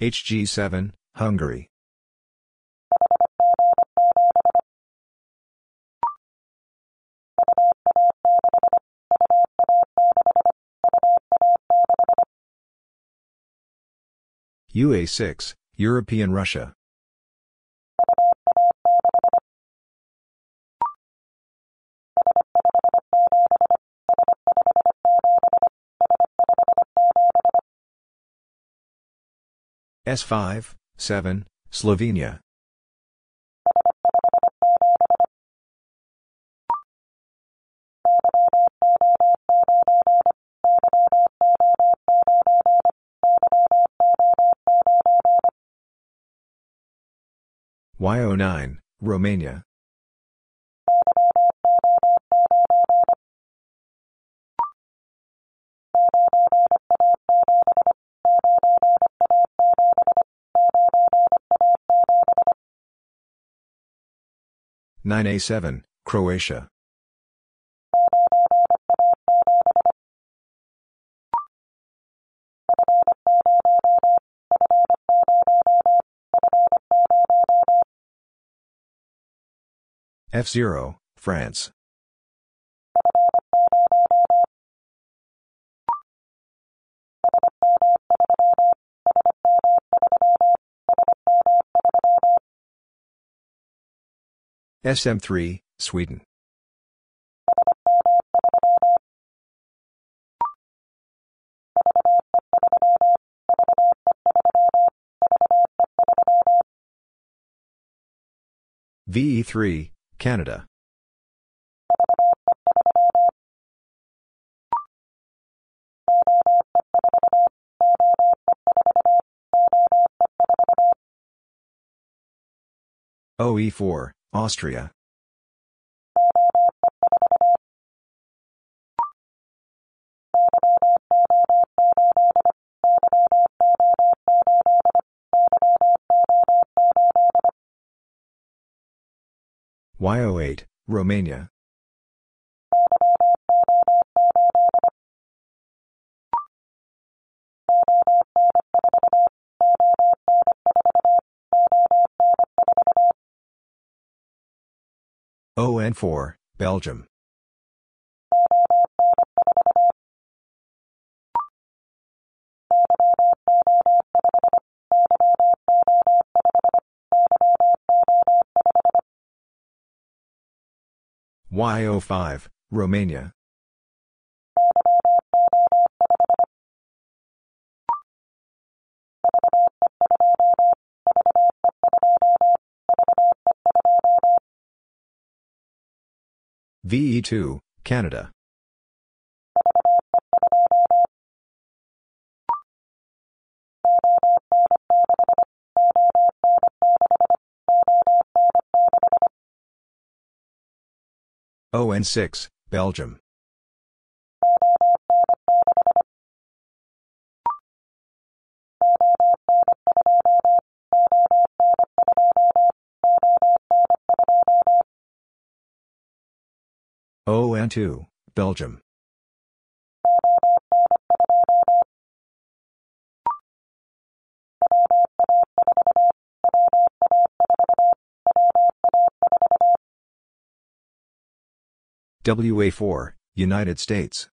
Speaker 1: HG7, Hungary. UA6, European Russia. S5, 7, Slovenia. YO9, Romania. 9A7, Croatia. F0, France. SM3, Sweden. VE3, Canada. OE4, Austria. YO8, Romania. ON4, Belgium. YO5, Romania. VE2, Canada. ON6, Belgium. ON2, Belgium. WA4, United States.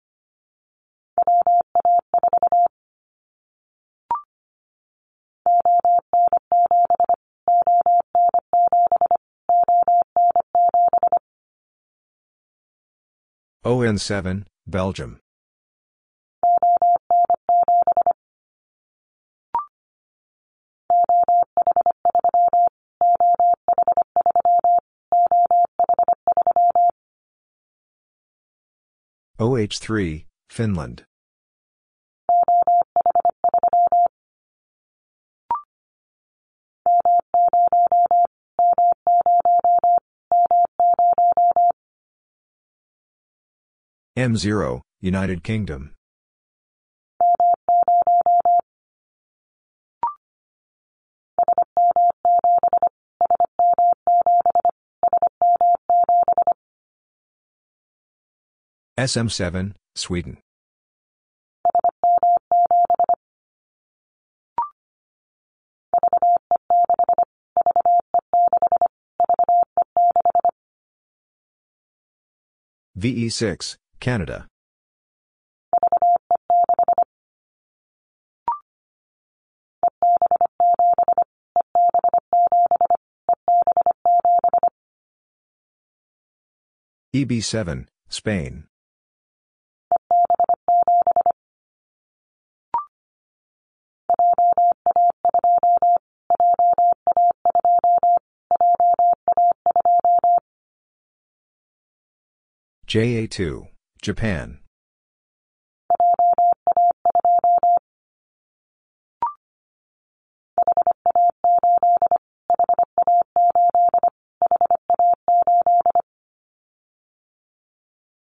Speaker 1: ON7, Belgium. OH3, Finland. M0, United Kingdom. SM7, Sweden. VE6, Canada. EB7, Spain. JA2, Japan.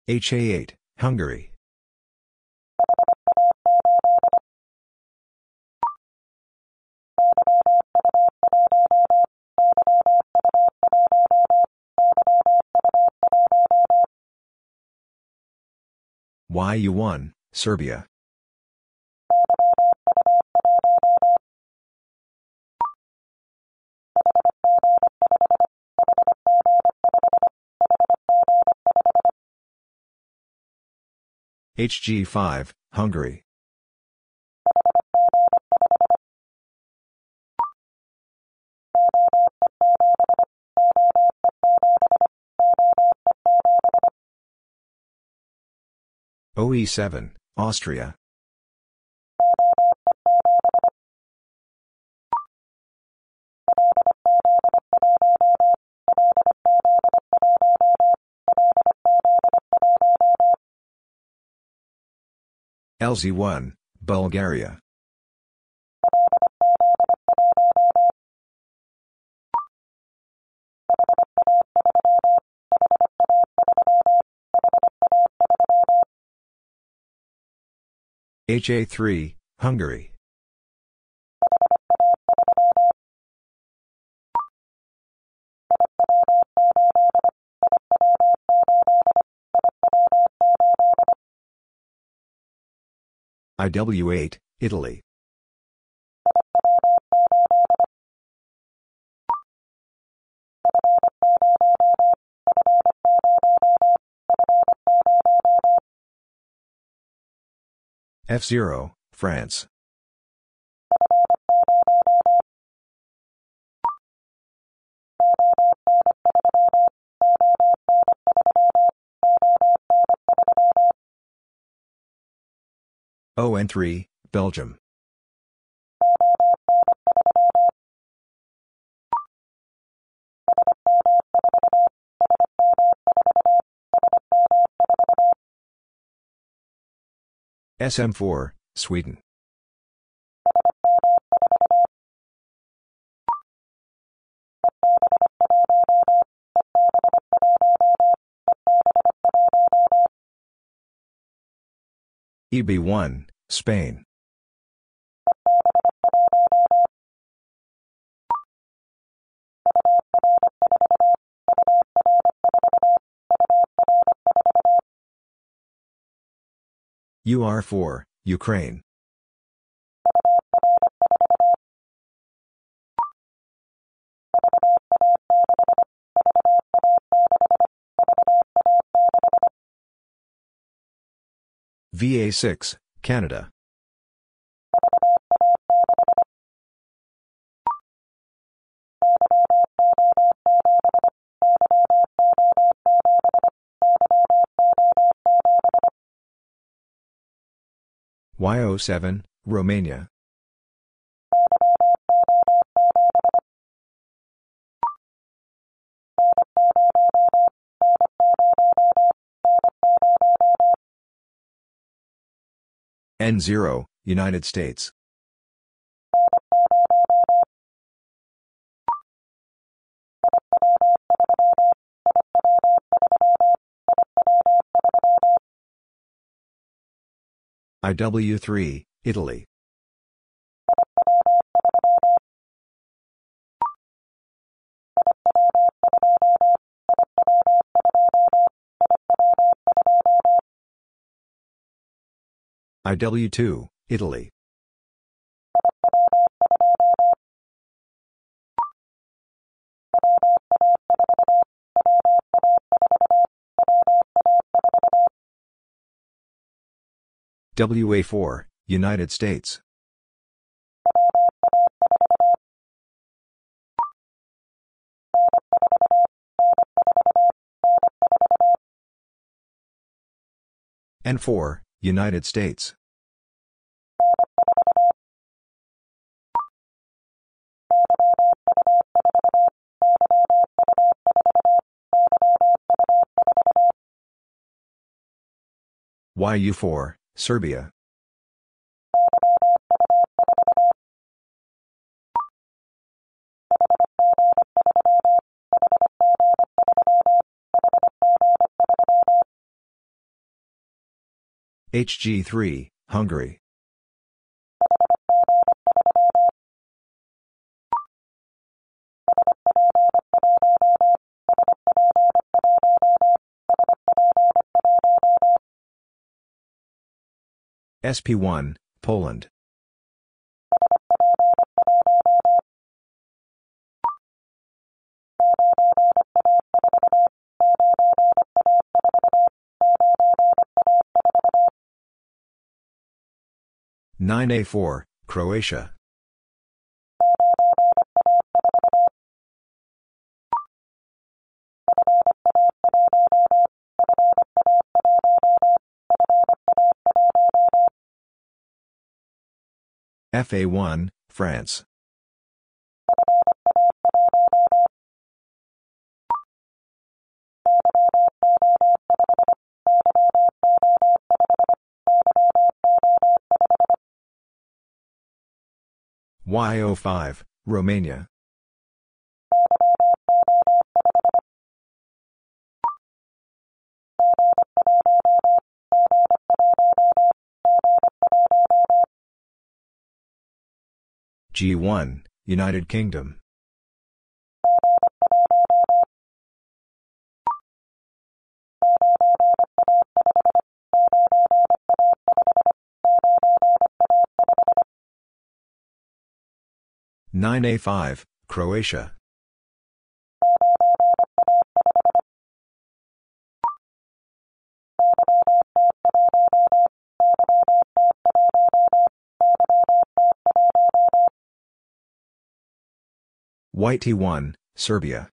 Speaker 1: HA8, Hungary. YU1, Serbia. HG5, Hungary. OE7, Austria. LZ1, Bulgaria. HA3, Hungary. IW8, Italy. F0, France. ON3, Belgium. SM4, Sweden. EB1, Spain. UR4, Ukraine. VA6, Canada. YO7, Romania. N0, United States. IW3, Italy. IW2, Italy. WA4, United States. N4, United States. YU4, Serbia. HG3, Hungary. SP1, Poland. Nine A four, Croatia. FA1, France. YO5, Romania. G1, United Kingdom. Nine A five, Croatia. YT1, Serbia.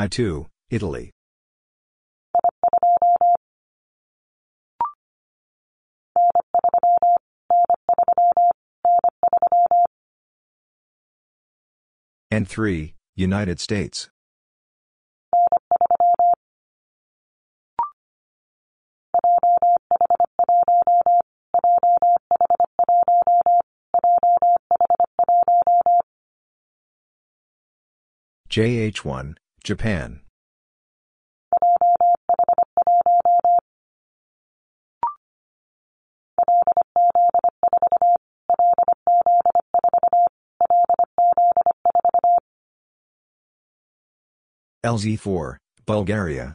Speaker 1: I2, Italy. N3, United States. JH1, Japan. LZ4, Bulgaria.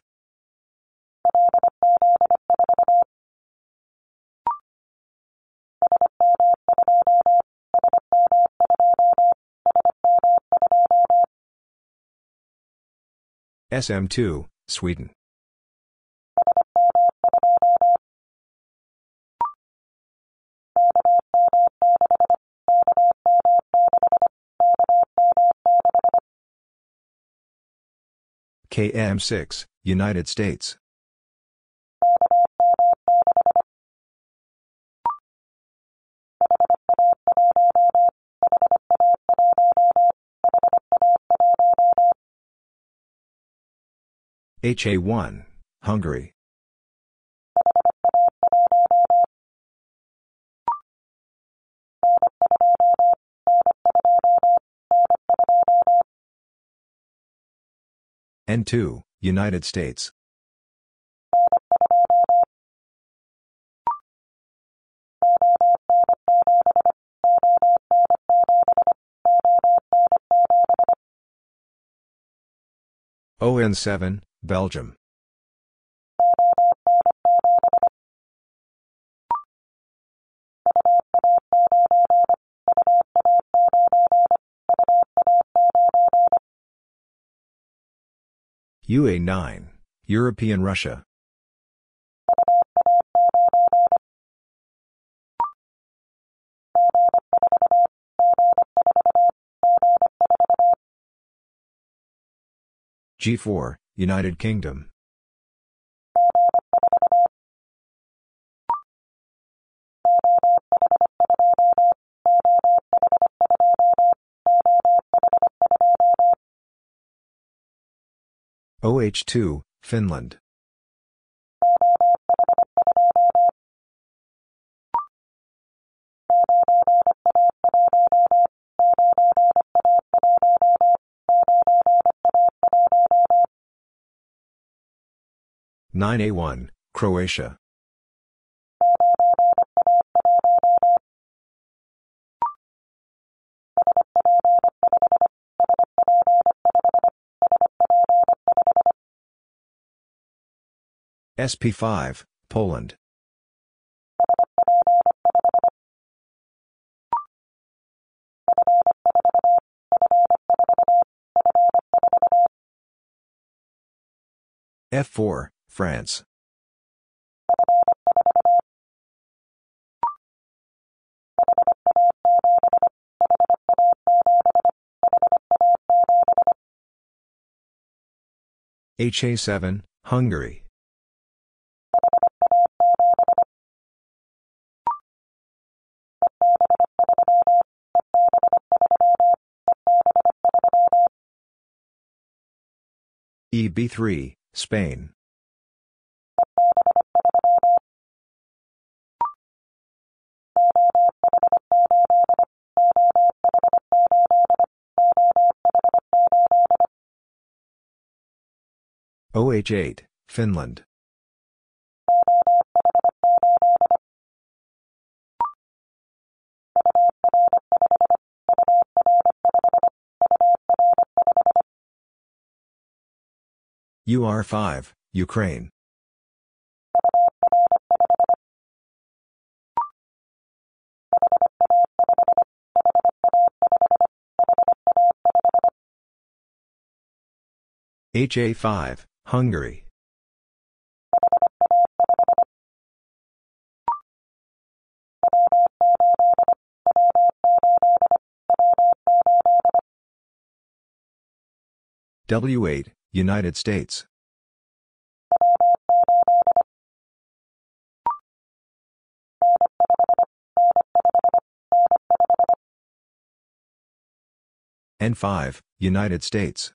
Speaker 1: SM2, Sweden. KM6, United States. HA1, Hungary. N2, United States. ON7, Belgium. UA9, European Russia. G4, United Kingdom. OH2, Finland. 9A1, Croatia. SP5, Poland. F4, France. HA7, Hungary. EB3, Spain. OH8, Finland. UR5, Ukraine. HA5, Hungary. W8, United States. N5, United States.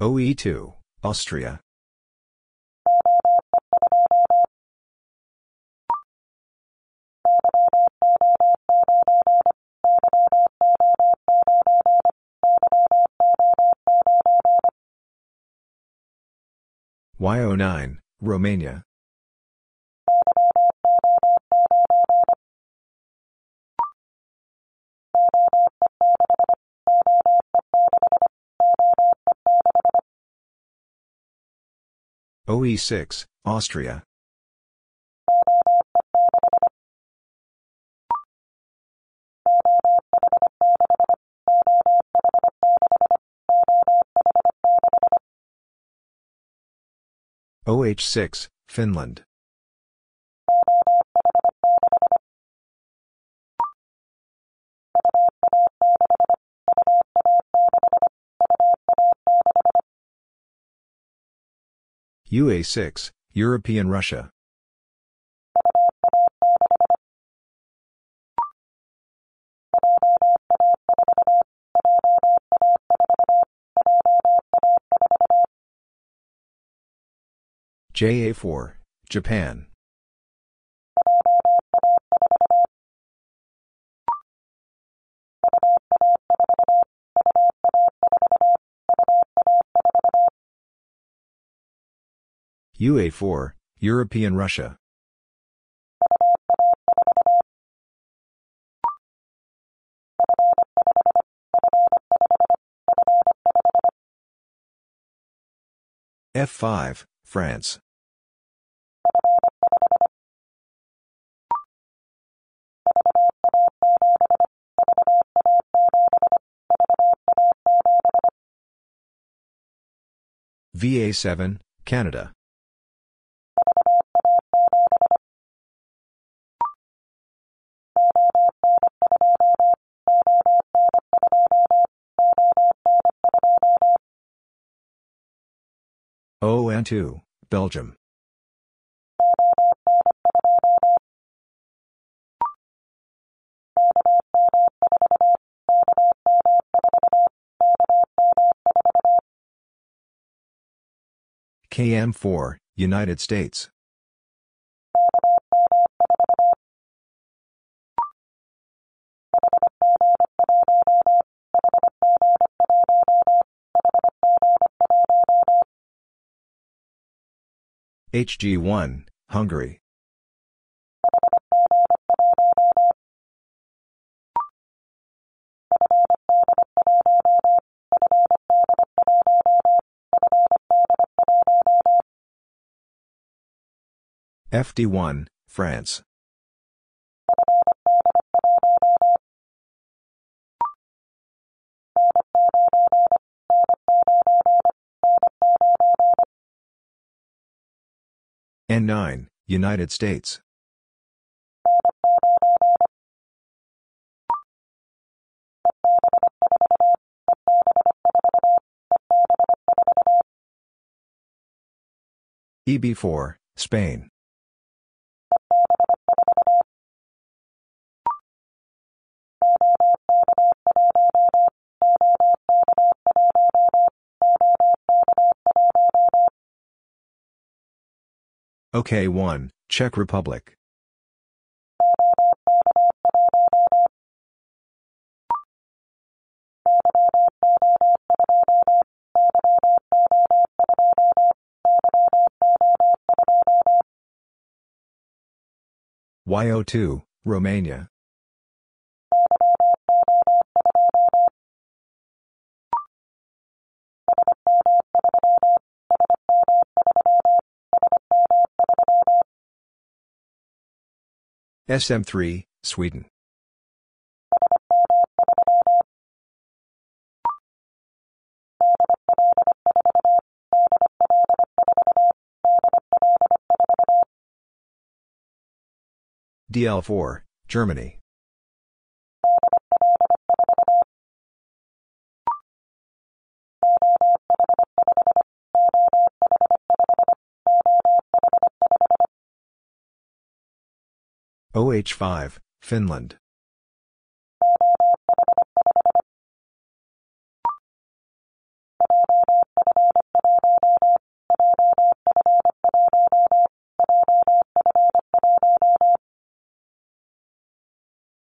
Speaker 1: OE2, Austria. YO9, Romania. OE6, Austria. OH6, Finland. UA6, European Russia. JA4, Japan. UA4, European Russia. F5, France. VA7, Canada. ON2, Belgium. KM4, United States. HG1, Hungary. FD1, France. N9, United States. EB4, Spain. OK1, Czech Republic. YO2, Romania. SM3, Sweden. DL4, Germany. OH5, Finland.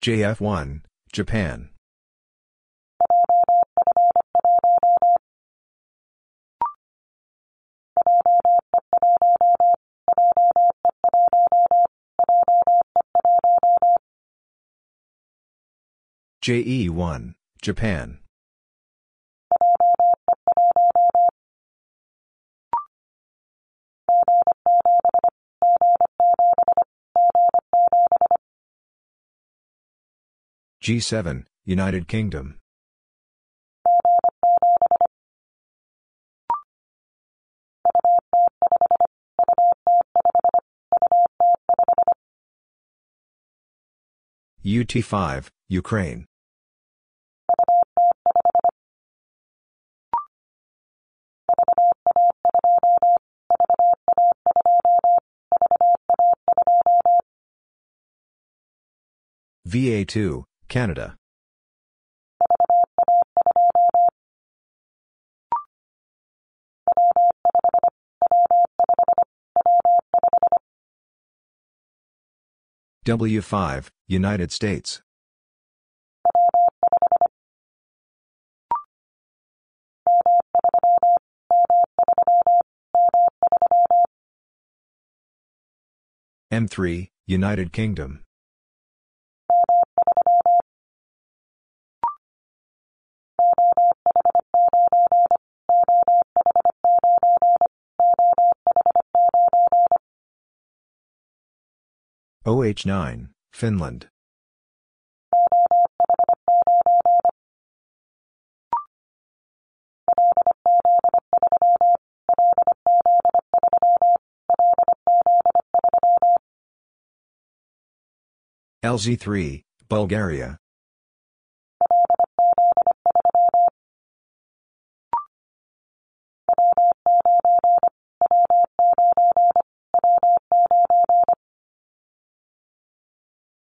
Speaker 1: JF1, Japan. JE1, Japan. G7, United Kingdom. UT5, Ukraine. VA2, Canada. W5, United States. M3, United Kingdom. OH9, Finland. LZ3, Bulgaria.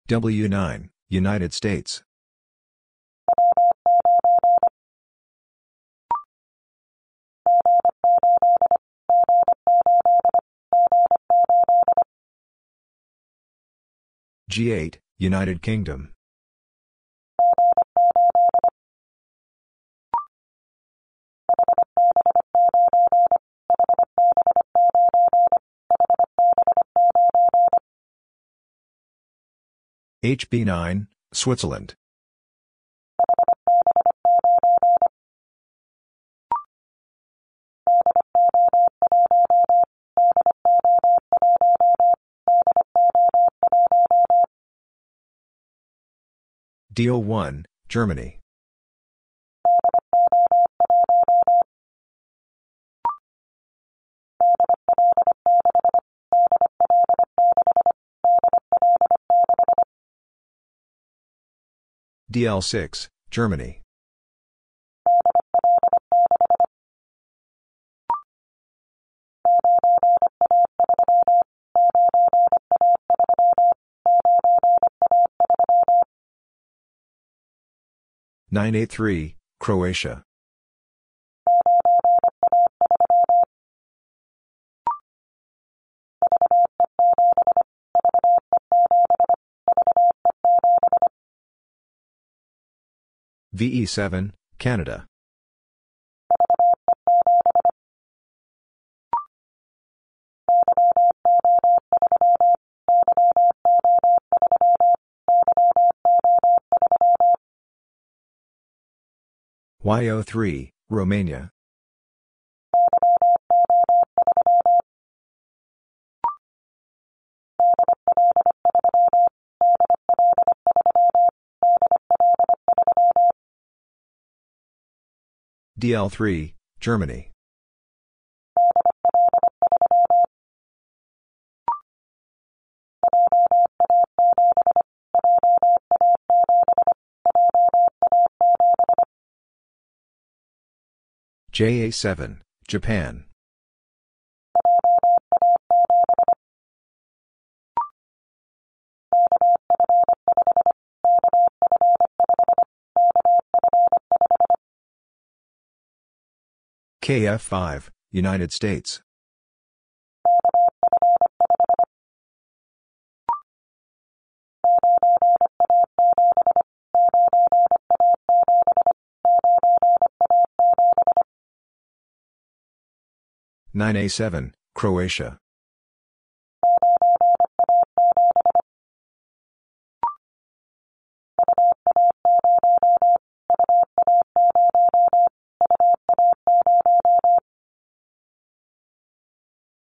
Speaker 1: W9, United States. G8, United Kingdom. HB9, Switzerland. DO1, Germany. DL6, Germany. Nine A three, Croatia. VE7, Canada. YO3, Romania. DL3, Germany. JA7, Japan. KF5, United States. Nine A seven, Croatia.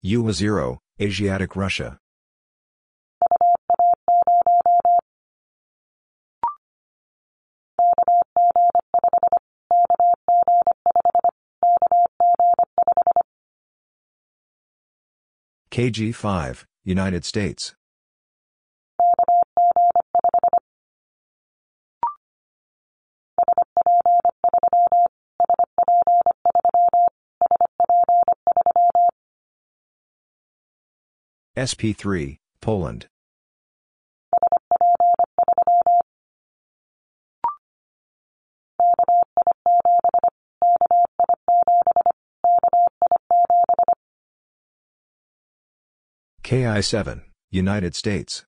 Speaker 1: UA0, Asiatic Russia. KG5, United States. SP3, Poland. KI7, United States.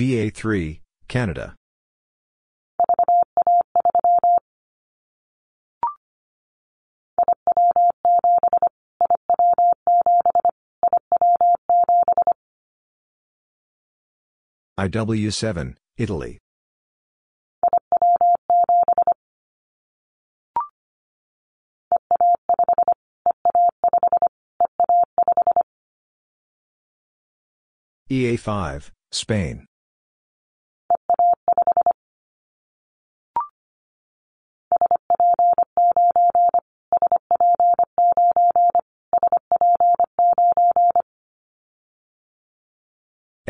Speaker 1: VA3, Canada. IW7, Italy. EA5, Spain.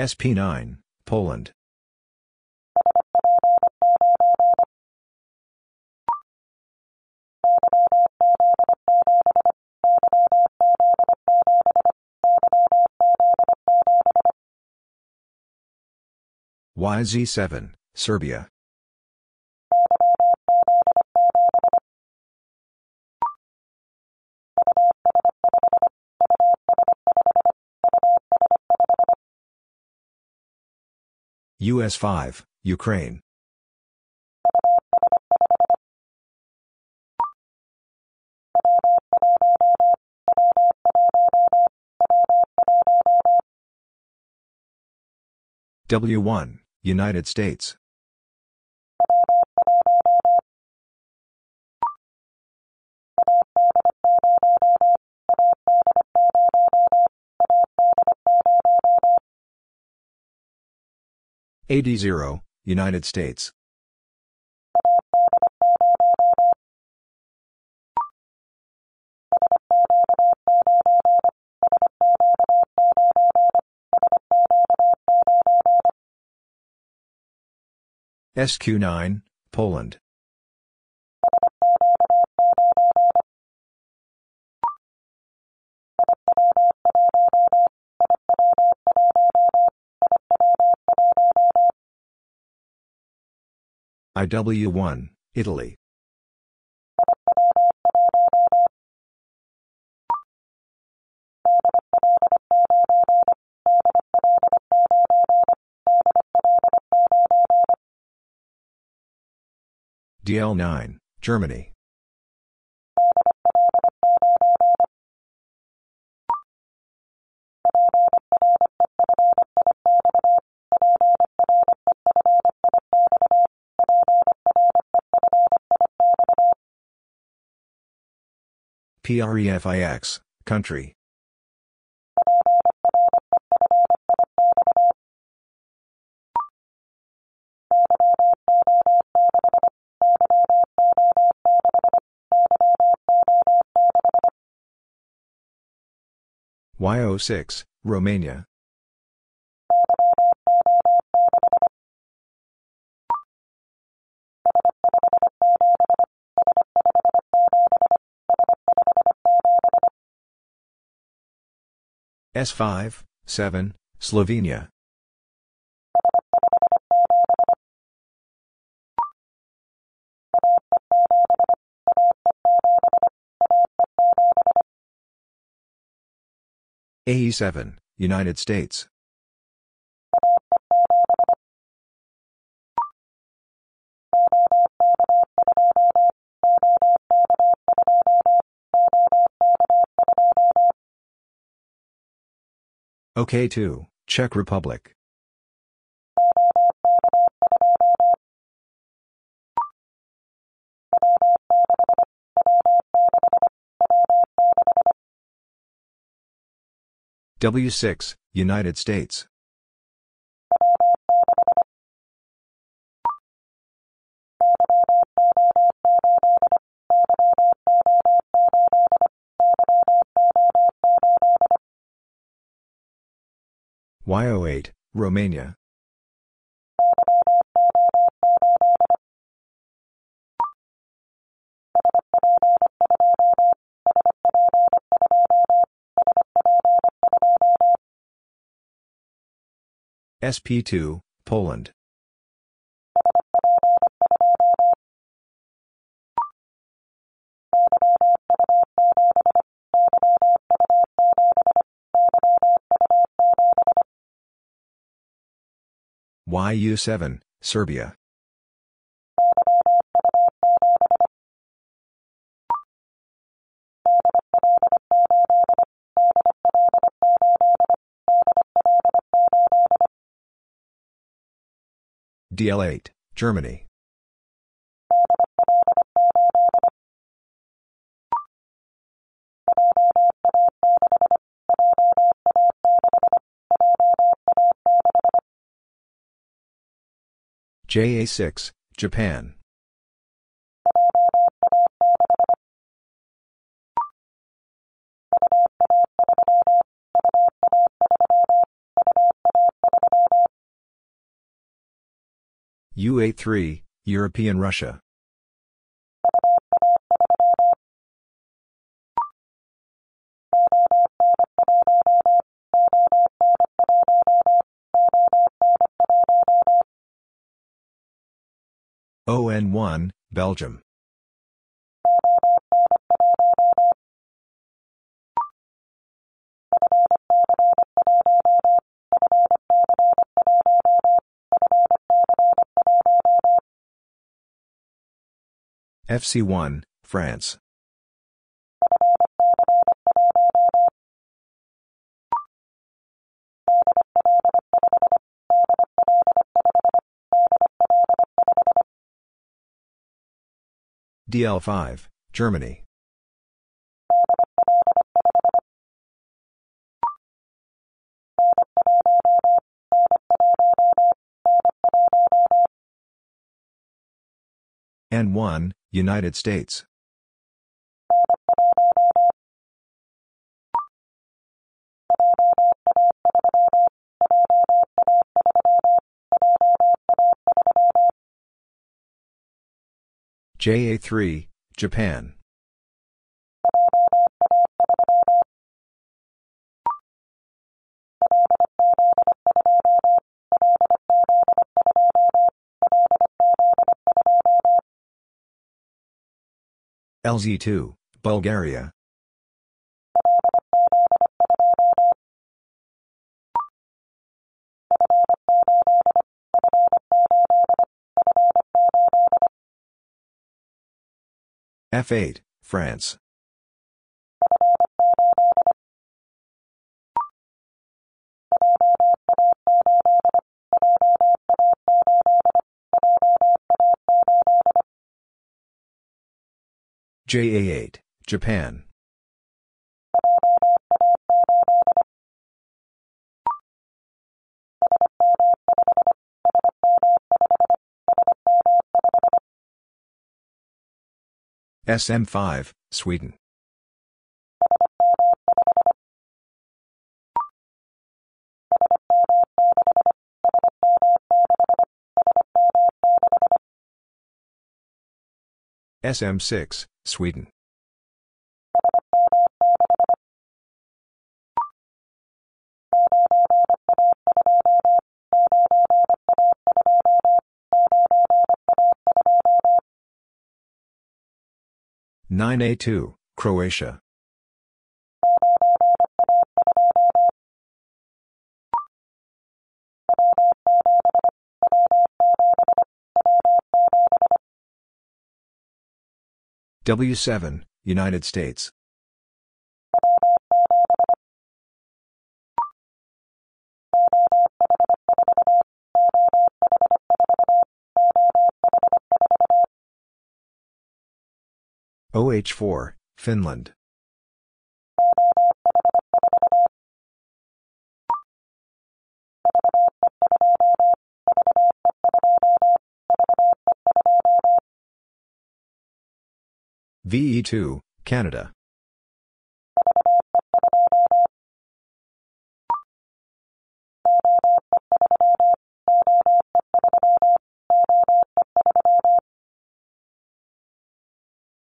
Speaker 1: SP9, Poland. YZ7, Serbia. US 5, Ukraine. W1, United States. AD0, United States. SQ9, Poland. IW1, Italy. DL9, Germany. PREFIX, country. YO6, Romania. S5, 7, Slovenia. AE7, United States. OK2, Czech Republic. W6, United States. YO8, Romania. SP2, Poland. YU7, Serbia. DL8, Germany. JA6, Japan. UA3, European Russia. ON1, Belgium. FC1, France. DL5, Germany. N1, United States. JA3, Japan. LZ2, Bulgaria. F8, France. JA8, Japan. SM5, Sweden. SM6, Sweden. Nine A two, Croatia. W7, United States. OH4, Finland. VE2, Canada.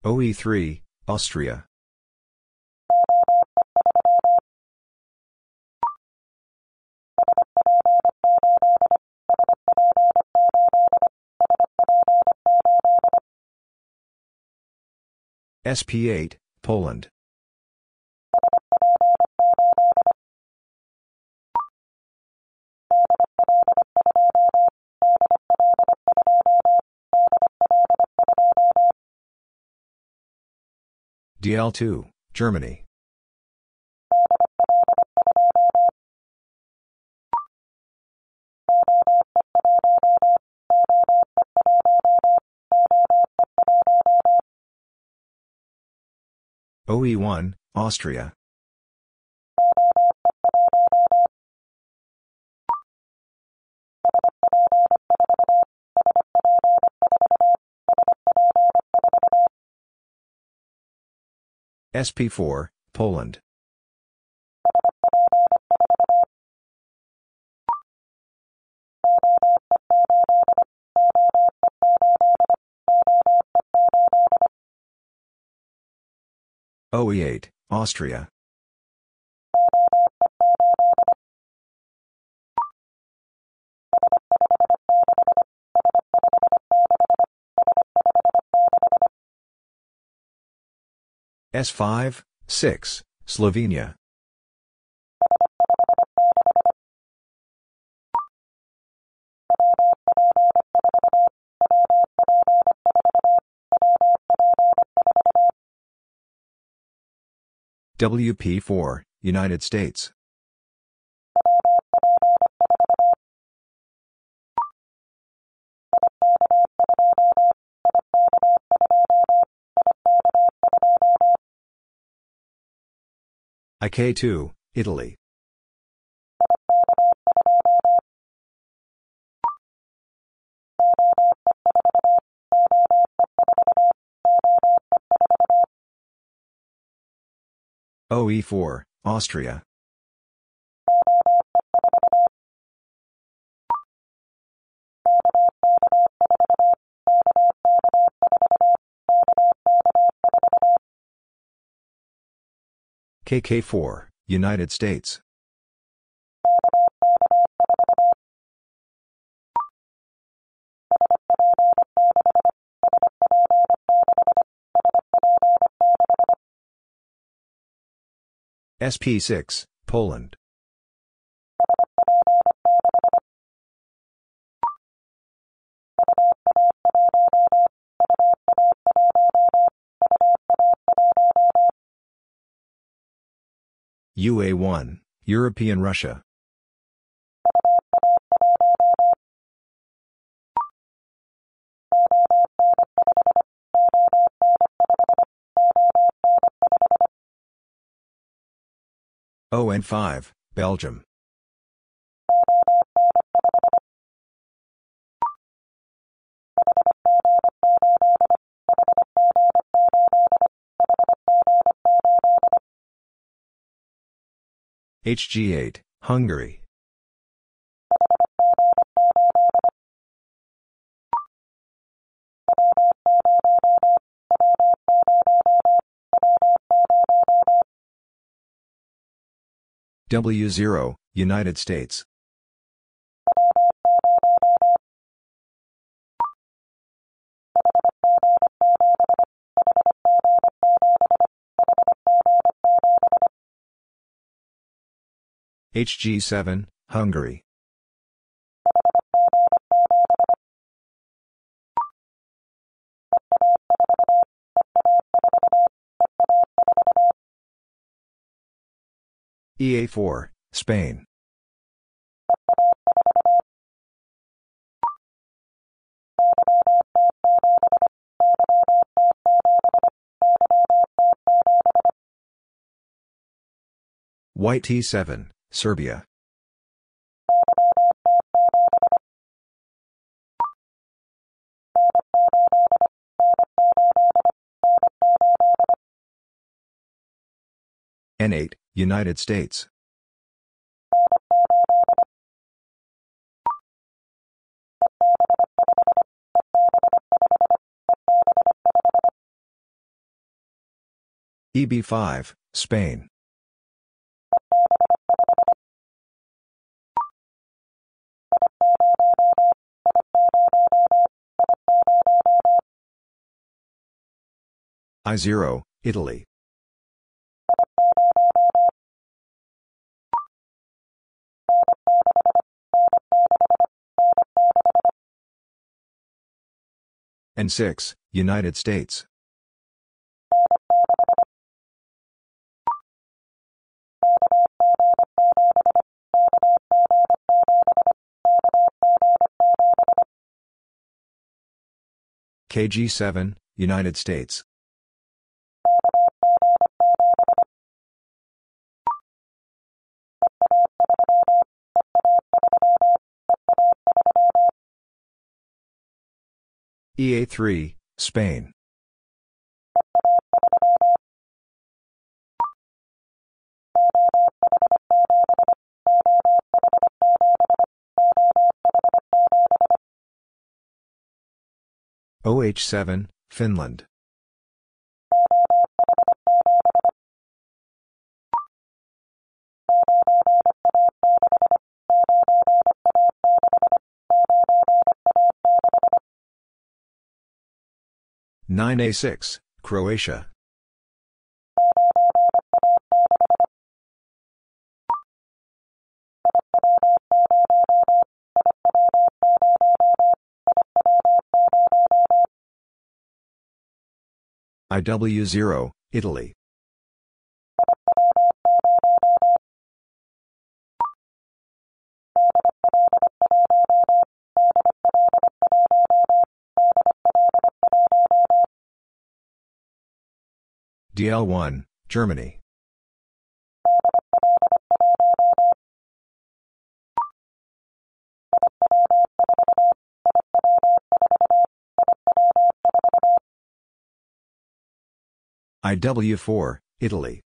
Speaker 1: OE3, Austria. SP8, Poland. DL2, Germany. OE1, Austria. SP4, Poland. OE8, Austria. S5, 6, Slovenia. WP4, United States. IK2, Italy. OE4, Austria. KK4, United States. SP6, Poland. UA1, European Russia. ON5, Belgium. HG8, Hungary. W0, United States. HG7, Hungary. EA4, Spain. YT7, Serbia. N8, United States. EB5, Spain. I0, Italy. N6, United States. KG7, United States. EA3, Spain. OH7, Finland. Nine A six, Croatia. IW0, Italy. DL1, Germany. IW4, Italy.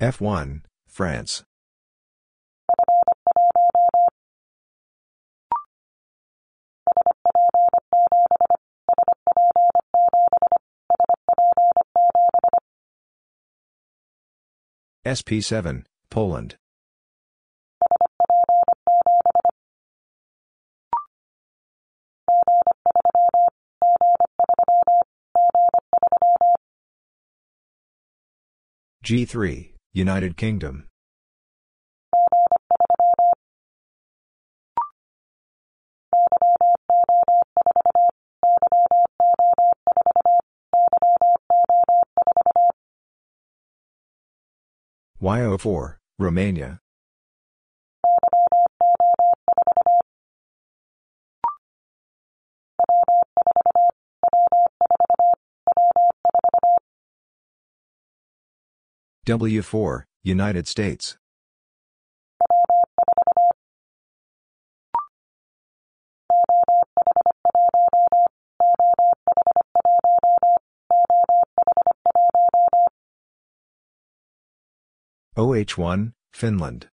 Speaker 1: F1, France. SP7, Poland. G3, United Kingdom. YO4, Romania. W4, United States. OH1, Finland.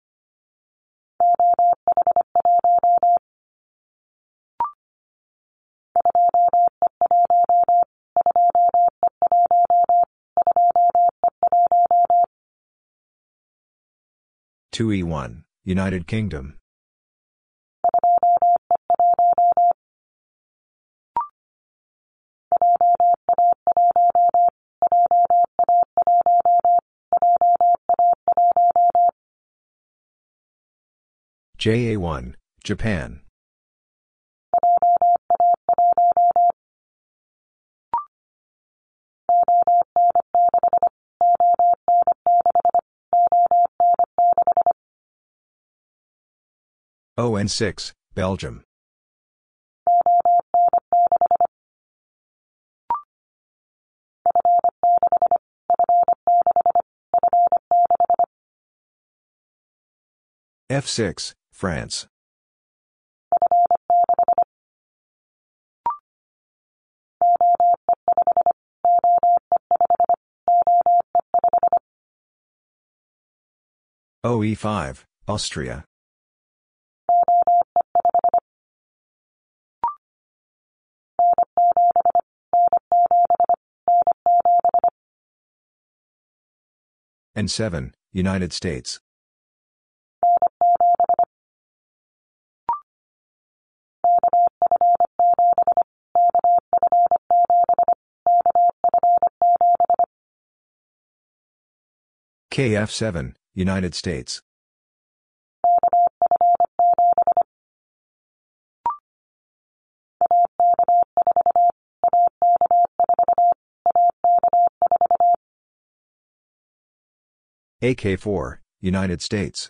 Speaker 1: Two E one, United Kingdom. JA1, Japan. ON6, Belgium. F6, France. OE5, Austria. N7, United States. KF7, United States. AK4, United States.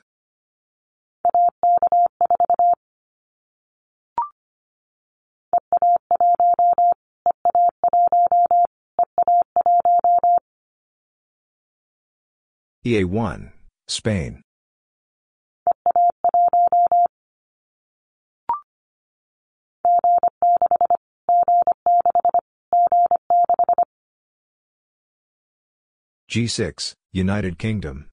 Speaker 1: EA1, Spain. G6, United Kingdom.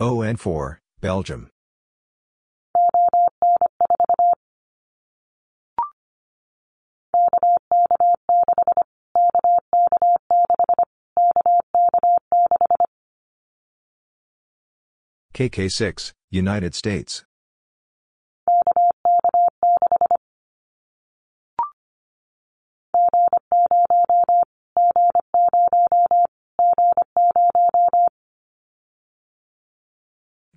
Speaker 1: ON4, Belgium. KK6, United States.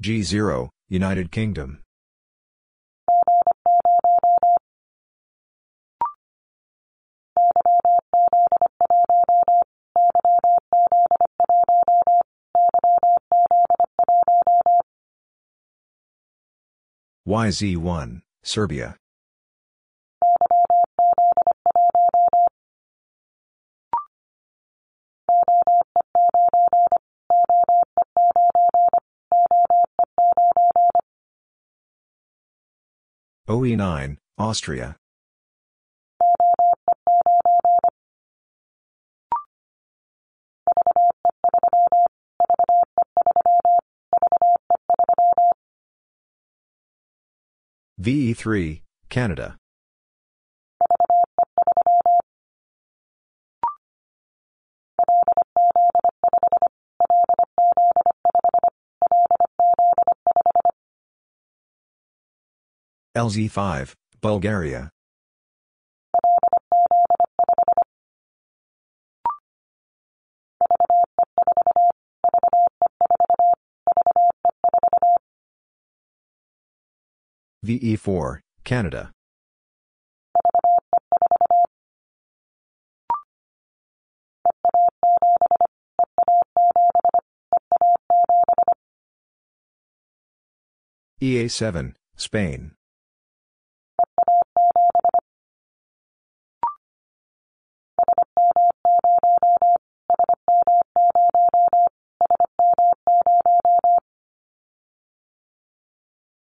Speaker 1: G0, United Kingdom. YZ1, Serbia. OE9, Austria. VE3, Canada. LZ5, Bulgaria. VE4, Canada. EA7, Spain.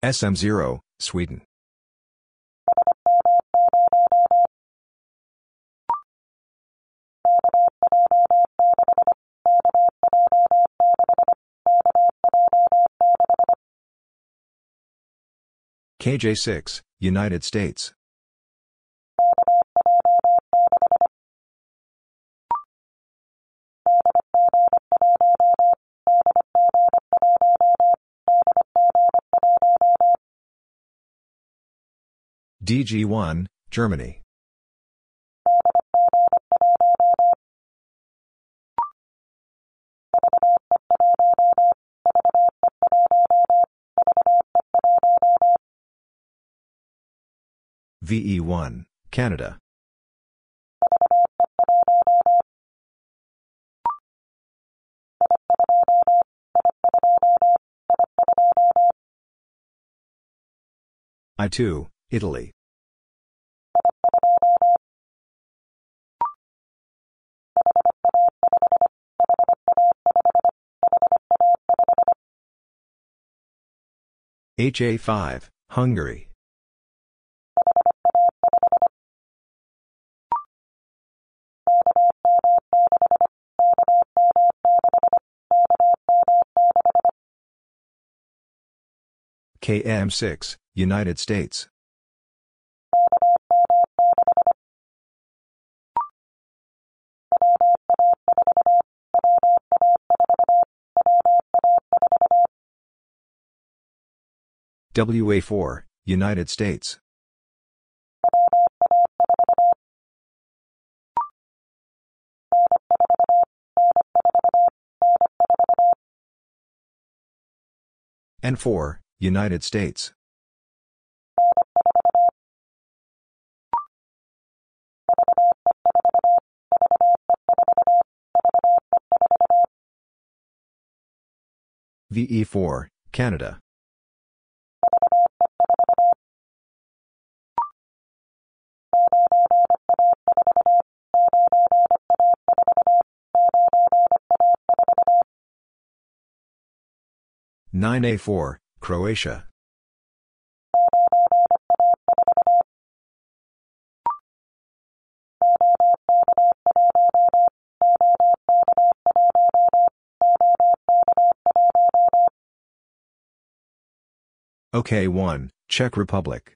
Speaker 1: SM0, Sweden. KJ6, United States. DG1, Germany. VE1, Canada. I2, Italy. HA5, Hungary. KM6, United States. WA4, United States. N4, United States. VE4, Canada. Nine A four, Croatia. OK1, Czech Republic.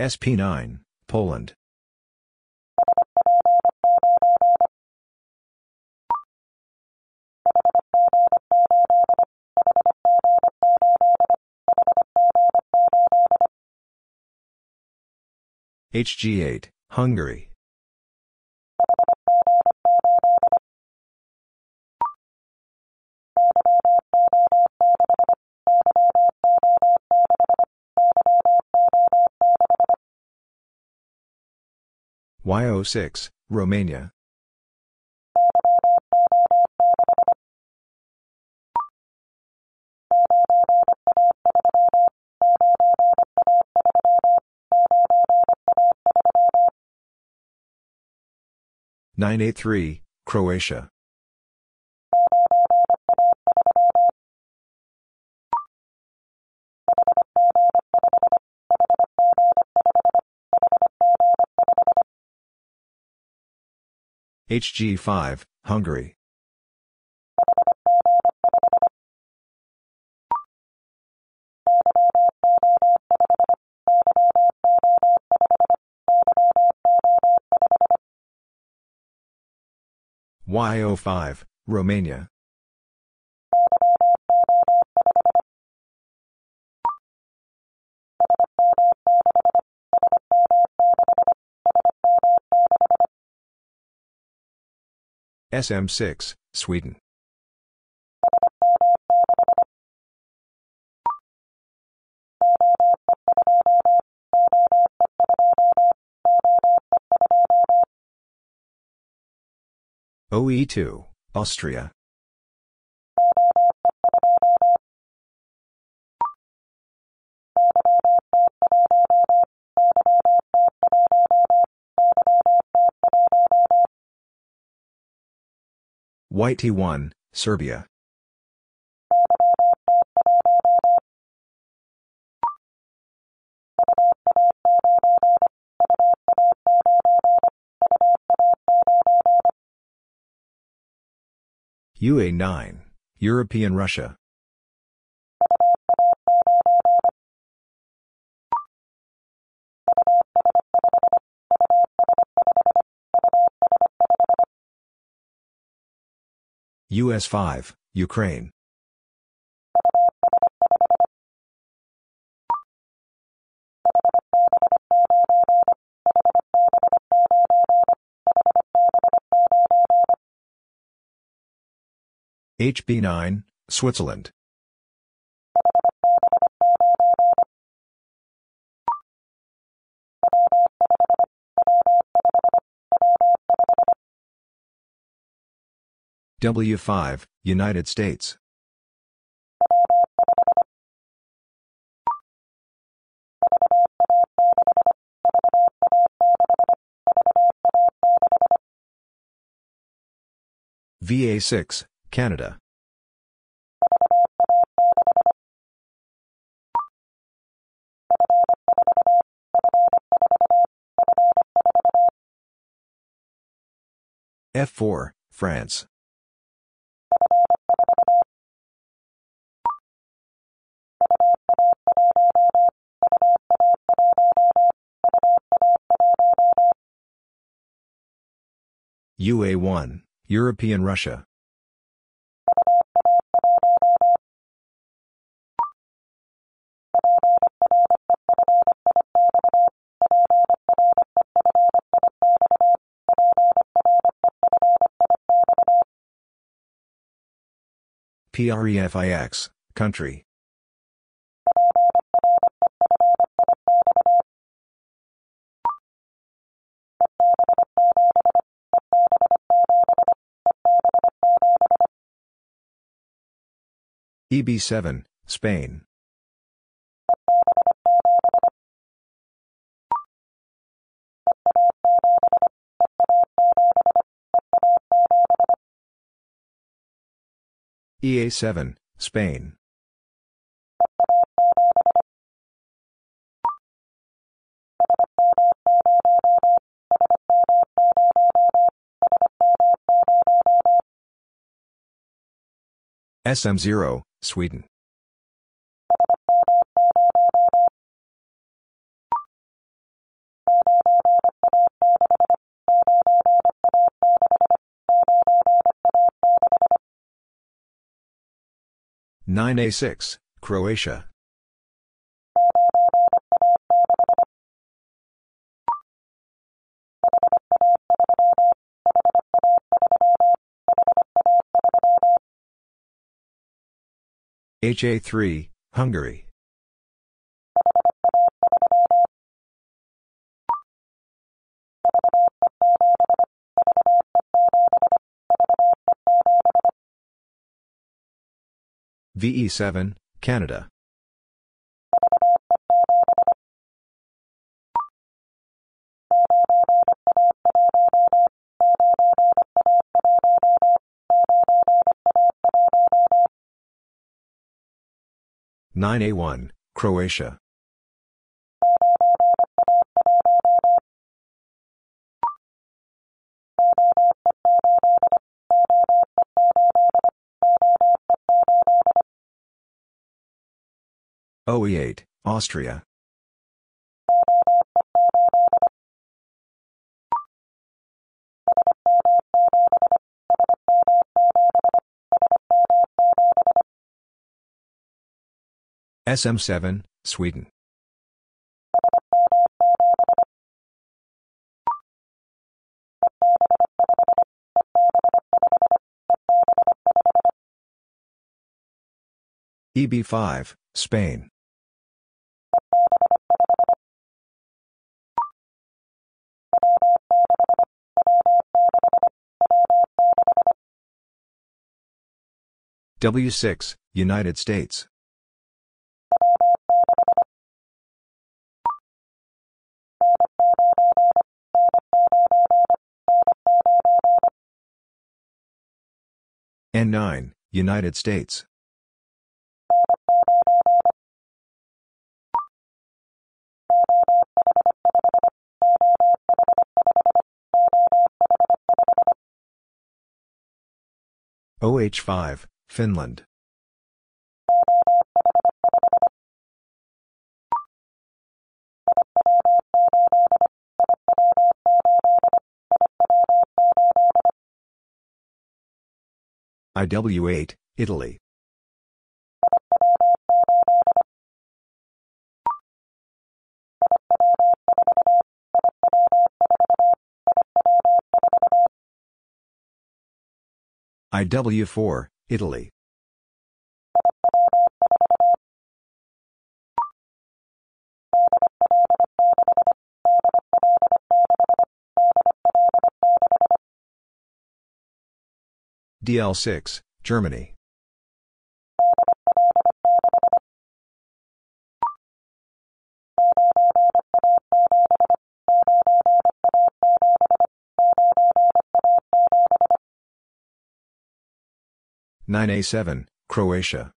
Speaker 1: SP9, Poland. HG8, Hungary. YO6, Romania. Nine A three, Croatia. HG5, Hungary. YO5, Romania. SM6, Sweden. OE2, Austria. YT1, Serbia. UA9, European Russia. US 5, Ukraine. HB9, Switzerland. W5, United States. VA6, Canada. F4, France. UA1, European Russia. PREFIX, country. EB7, Spain. EA7, Spain. SM0, Sweden. Nine A six, Croatia. HA3, Hungary. VE7, Canada. 9A1, Croatia. OE8, Austria. SM7, Sweden. EB5, Spain. W6, United States. N9, United States. OH5, Finland. IW8, Italy. IW4, Italy. DL6, Germany. Nine A seven, Croatia.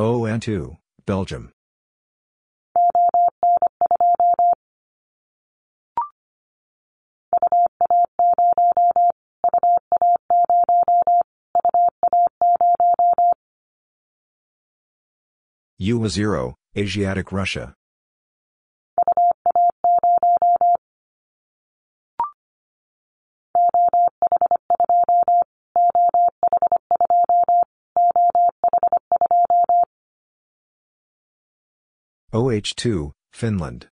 Speaker 1: ON2, Belgium. UA0, Asiatic Russia. OH2, Finland.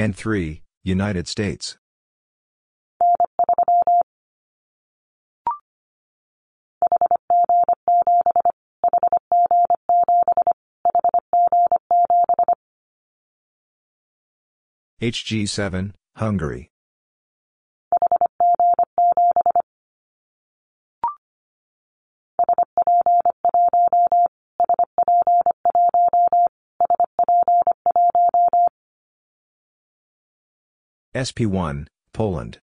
Speaker 1: N3, United States. HG7, Hungary. SP1, Poland.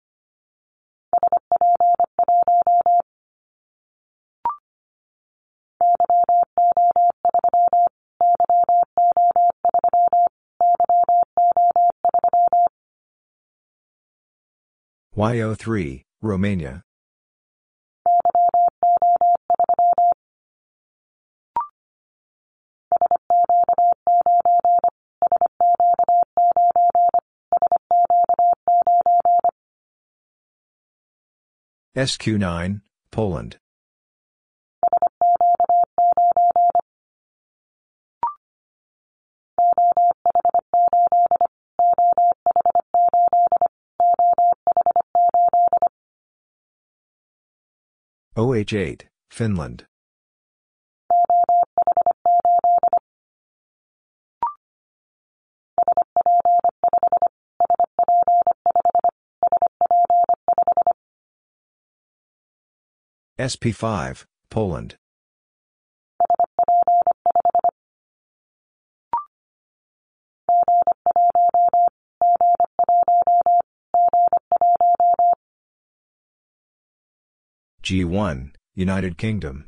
Speaker 1: YO3, Romania. SQ9, Poland. OH8, Finland. SP5, Poland. G1, United Kingdom.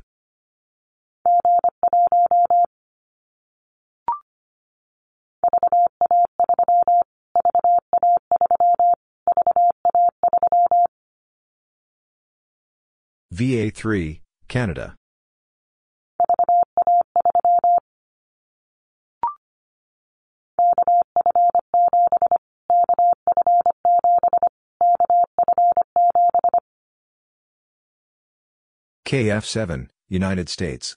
Speaker 1: VA3, Canada. KF7, United States.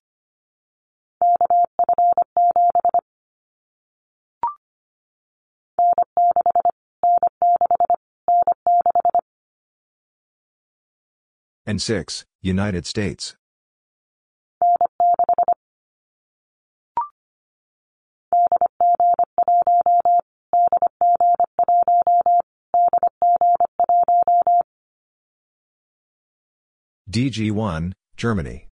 Speaker 1: N6, United States. DG1, Germany.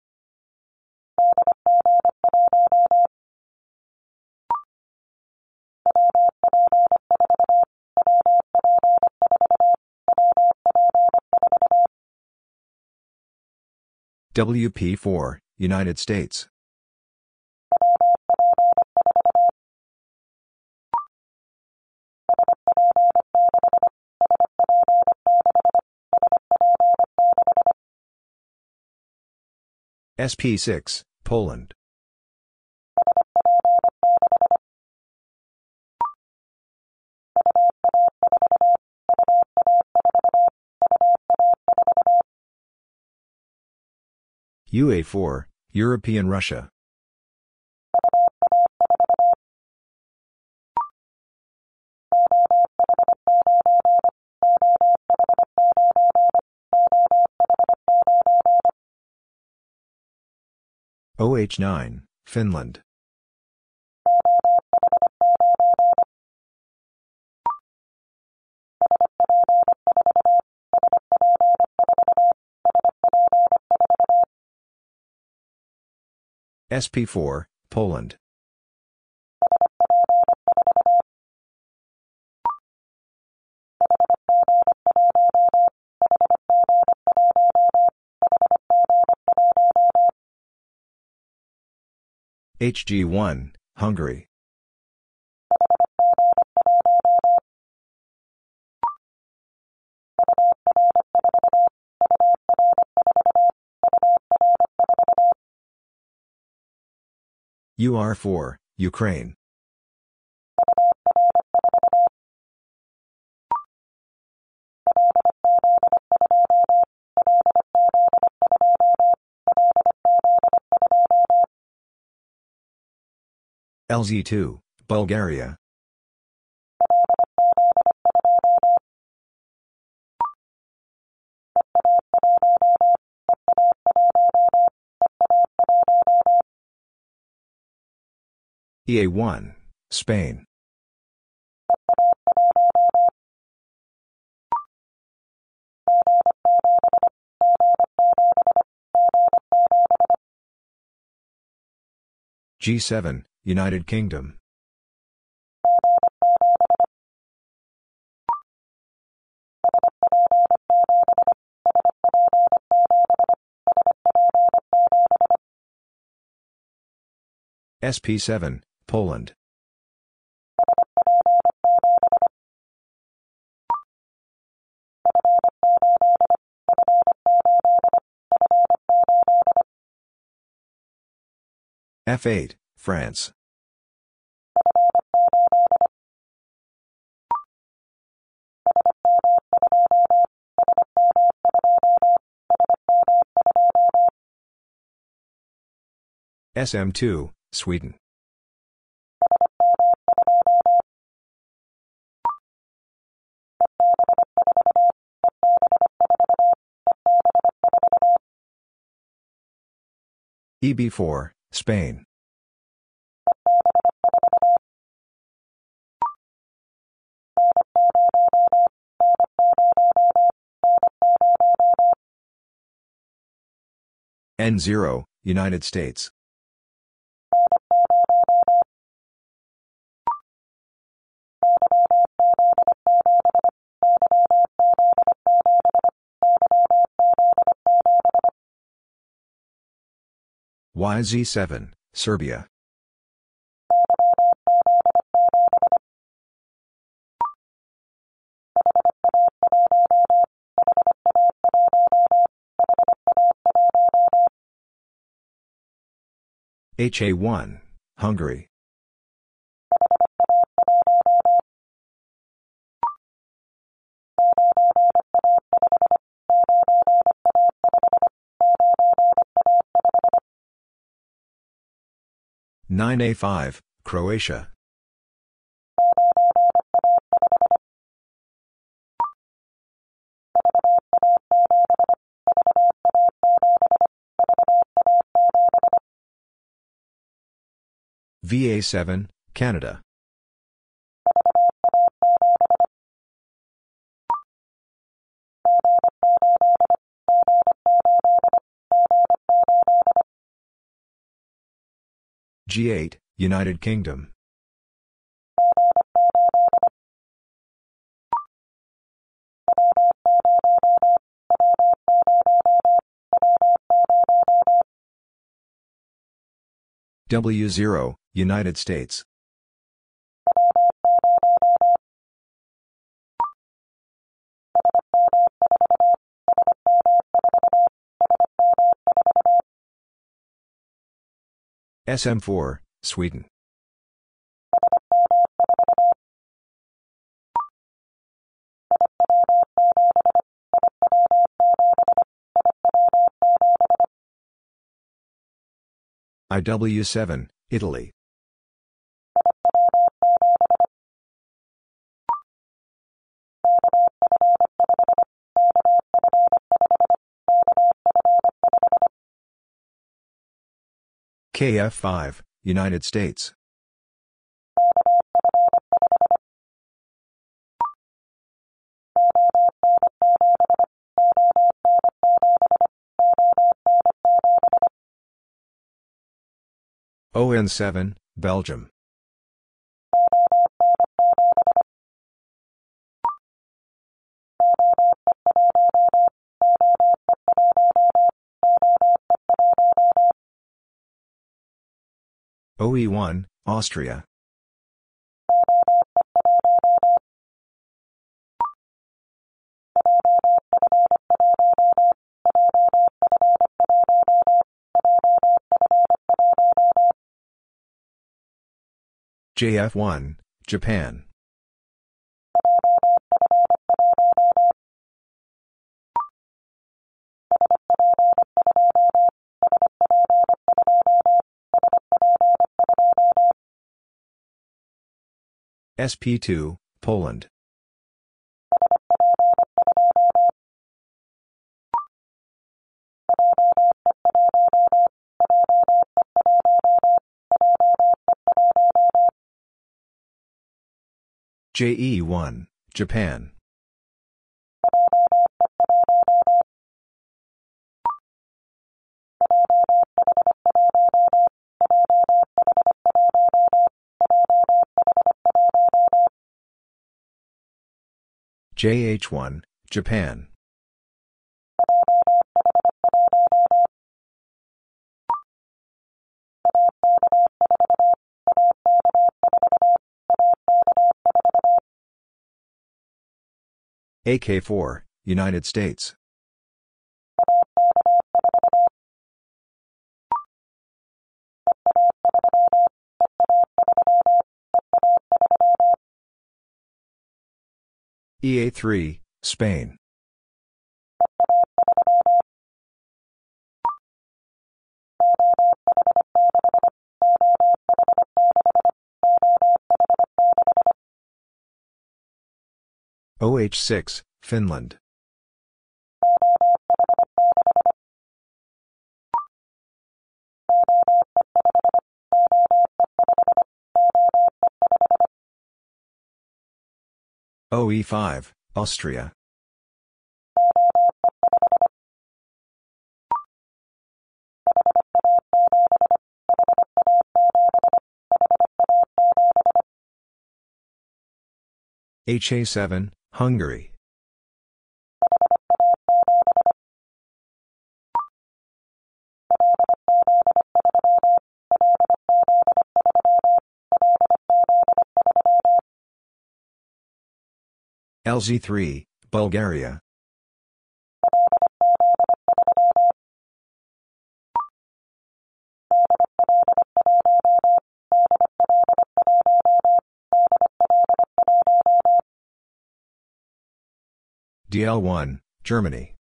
Speaker 1: WP4, United States. SP6, Poland. UA4, European Russia. OH9, Finland. SP4, Poland. HG1, Hungary. UR4, Ukraine. LZ2, Bulgaria. EA1, Spain. G7, United Kingdom. SP7, Poland. F8, France. SM2, Sweden. EB4, Spain. N0, United States. YZ7, Serbia. HA1, Hungary. Nine A five, Croatia. VA7, Canada. G8, United Kingdom. W0, United States. SM4, Sweden. IW7, Italy. KF5, United States. ON7, Belgium. OE1, Austria. JF1, Japan. SP2, Poland. JE1, Japan. JH1, Japan. AK4, United States. EA3, Spain. OH6, Finland. OE5, Austria. HA7, Hungary. LZ3, Bulgaria. DL1, Germany.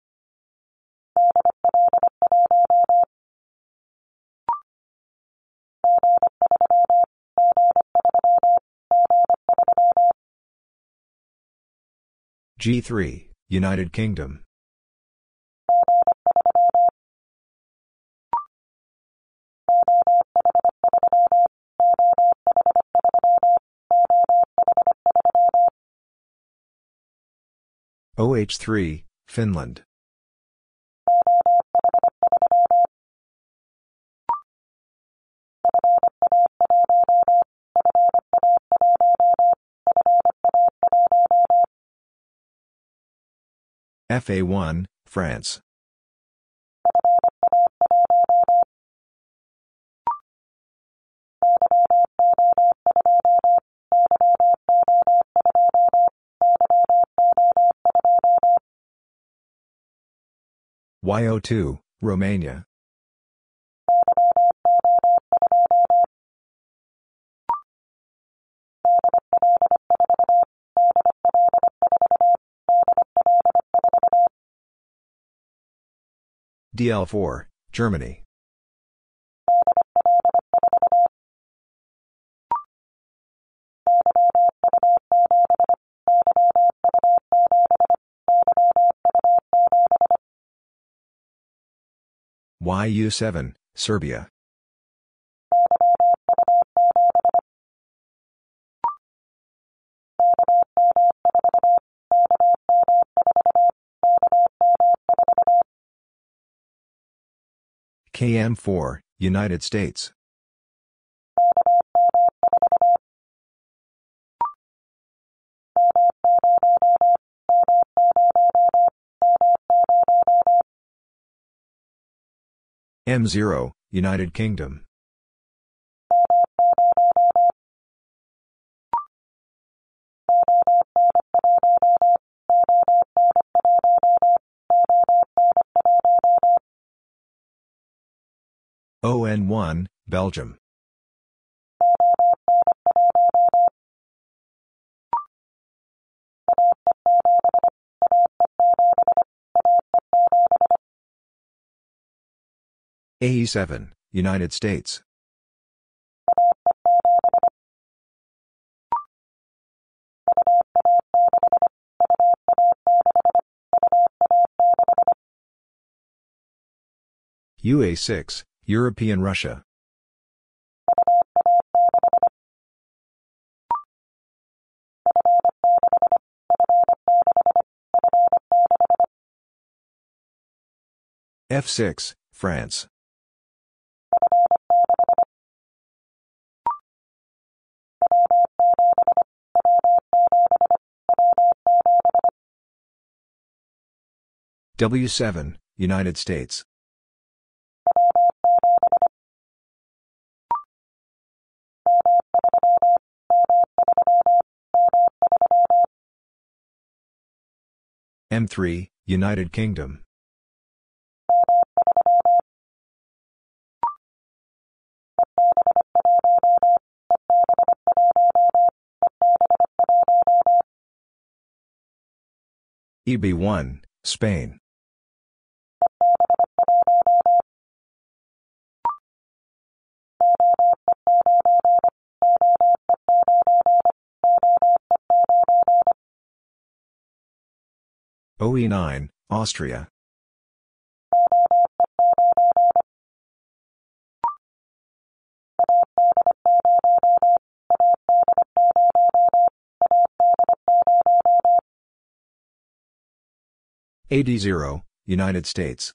Speaker 1: G3, United Kingdom. OH3, Finland. FA1, France. YO2, Romania. DL4, Germany. YU7, Serbia. KM4, United States. M0, United Kingdom. ON1, Belgium. AE7, United States. UA6, European Russia. F6, France. W7, United States. M3, United Kingdom. EB1, Spain. OE9, Austria. AD0, United States.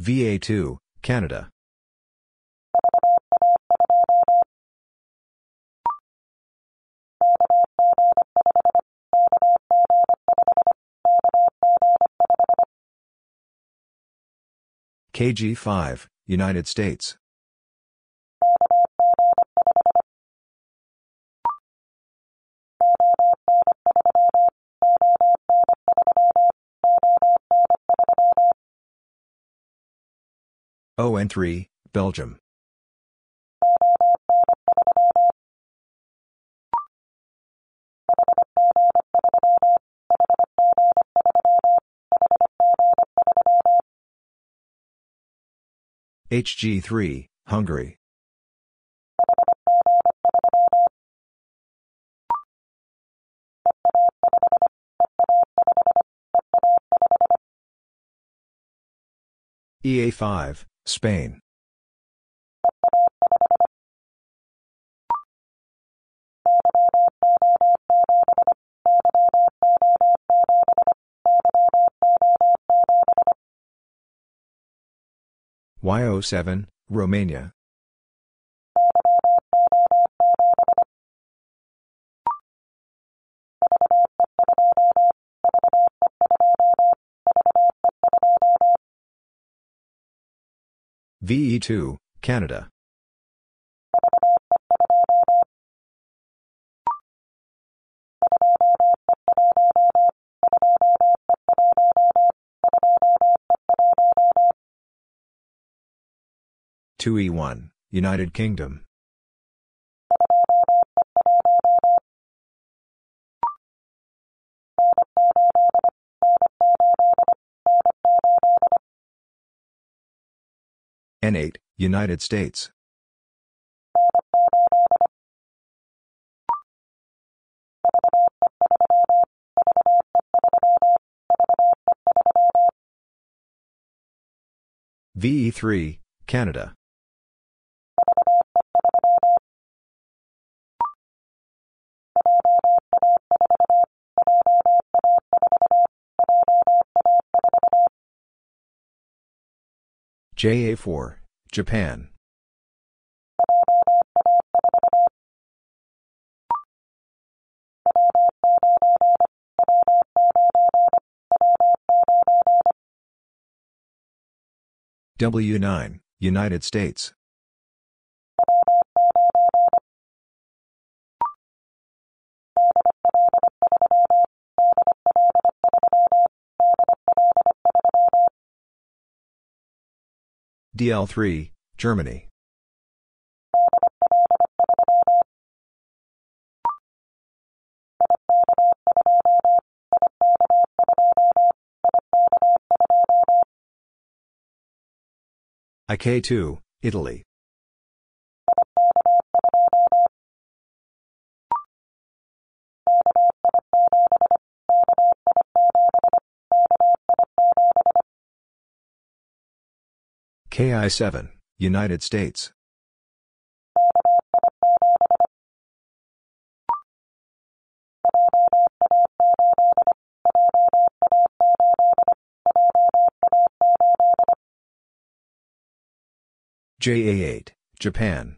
Speaker 1: VA2, Canada. KG5, United States. ON3, Belgium. HG3, Hungary. EA5, Spain. YO7, Romania. VE2, Canada. Two E one, United Kingdom. N8, United States. VE3, Canada. JA4, Japan. W9, United States. DL3, Germany. IK2, Italy. KI7, United States. JA8, Japan.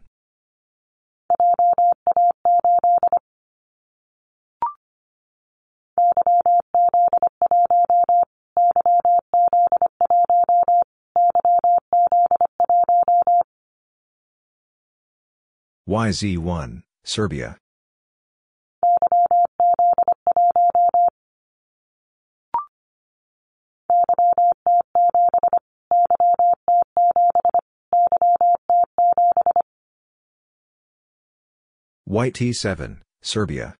Speaker 1: YZ1, Serbia. YT7, Serbia.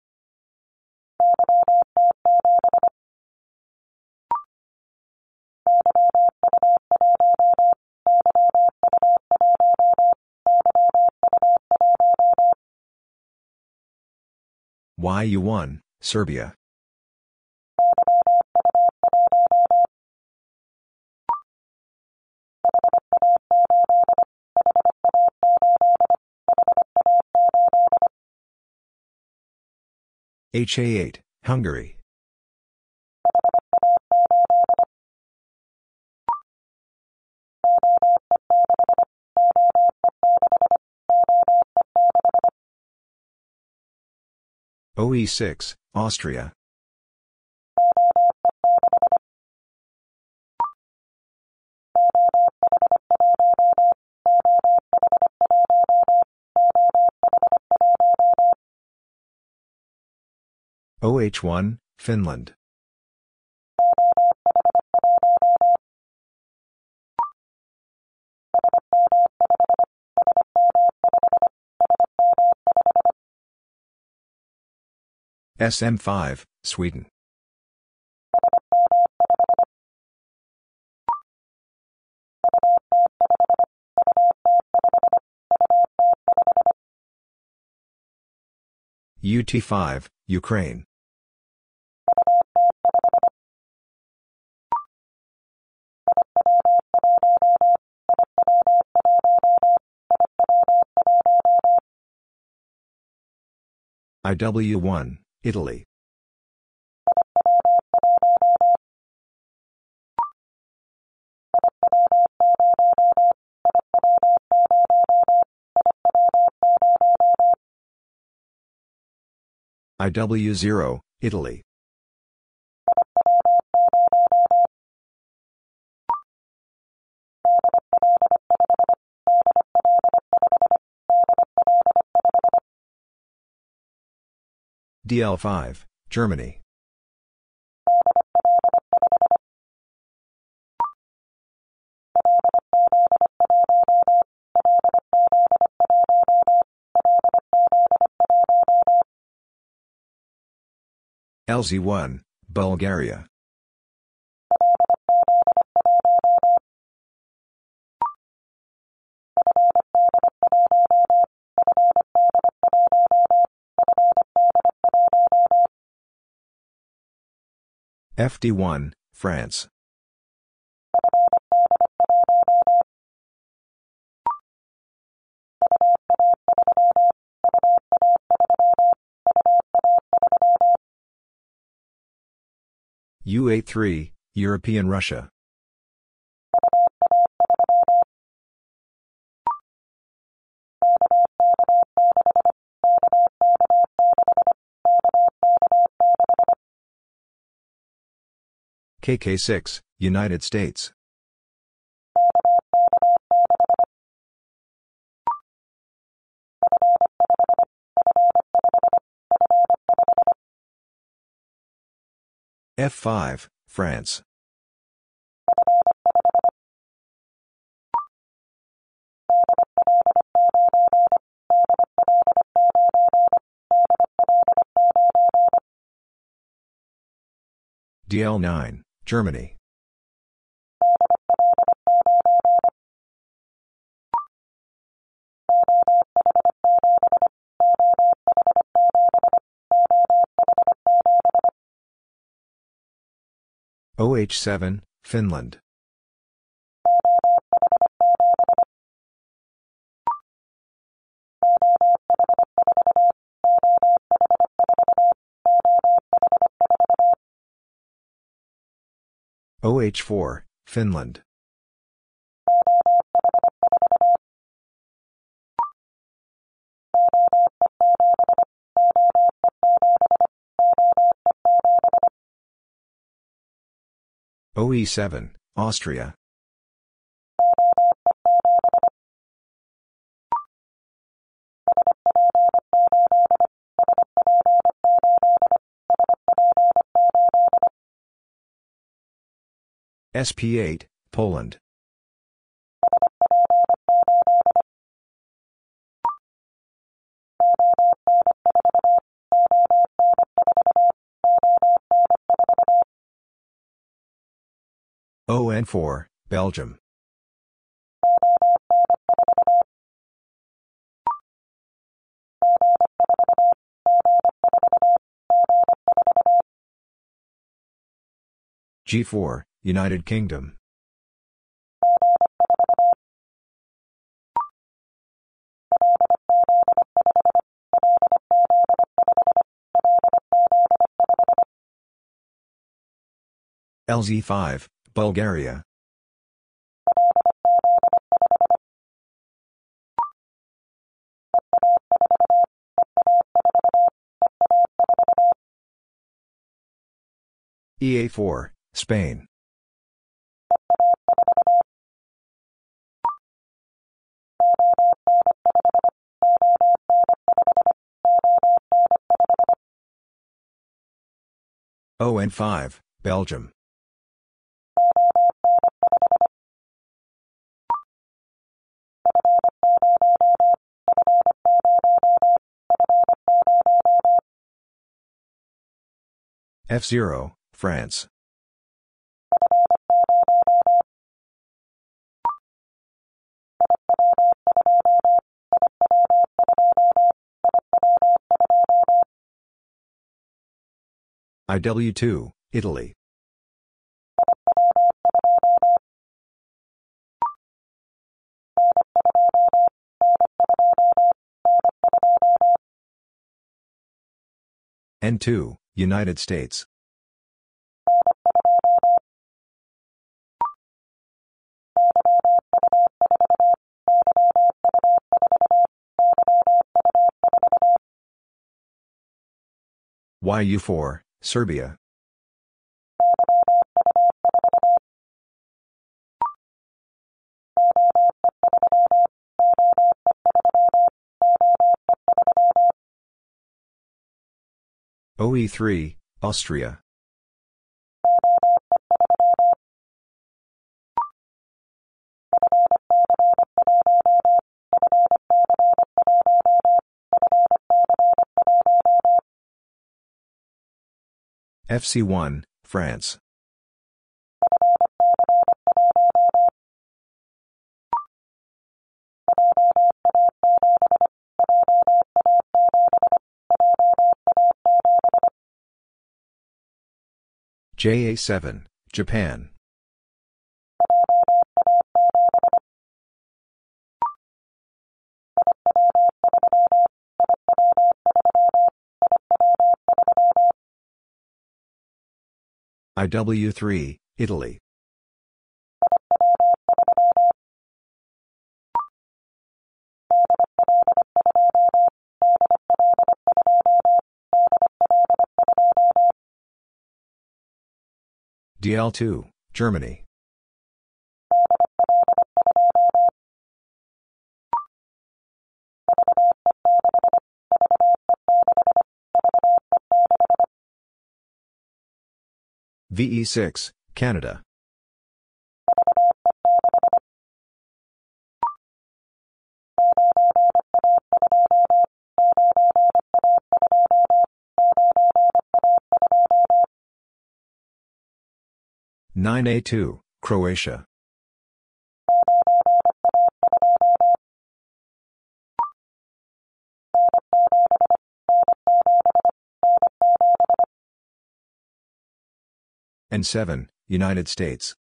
Speaker 1: YU1, Serbia. HA8, Hungary. OE6, Austria. OH1, Finland. SM5, Sweden. UT5, Ukraine. IW1, Italy. IW0, Italy. DL5, Germany. LZ1, Bulgaria. FD1, France. UA3, European Russia. KK6, United States. F5, France. DL9, Germany. OH7, Finland. OH4, Finland. OE7, Austria. SP8, Poland. ON4, Belgium. G4, United Kingdom. LZ5, Bulgaria. EA4, Spain. ON5, Belgium. F0, France. IW2, Italy. N2, United States. YU4, Serbia. OE3, Austria. FC1, France. JA7, Japan. IW3, Italy. DL2, Germany. VE6, Canada. Nine A two, Croatia. And 7, United States.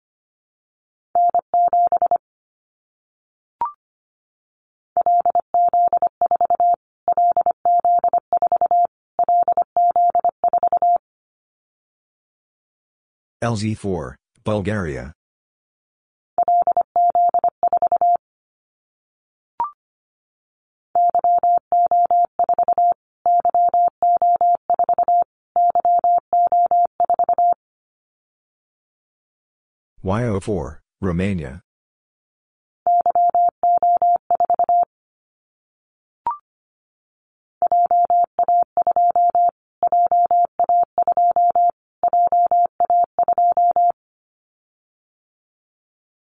Speaker 1: LZ4, Bulgaria. YO4, Romania.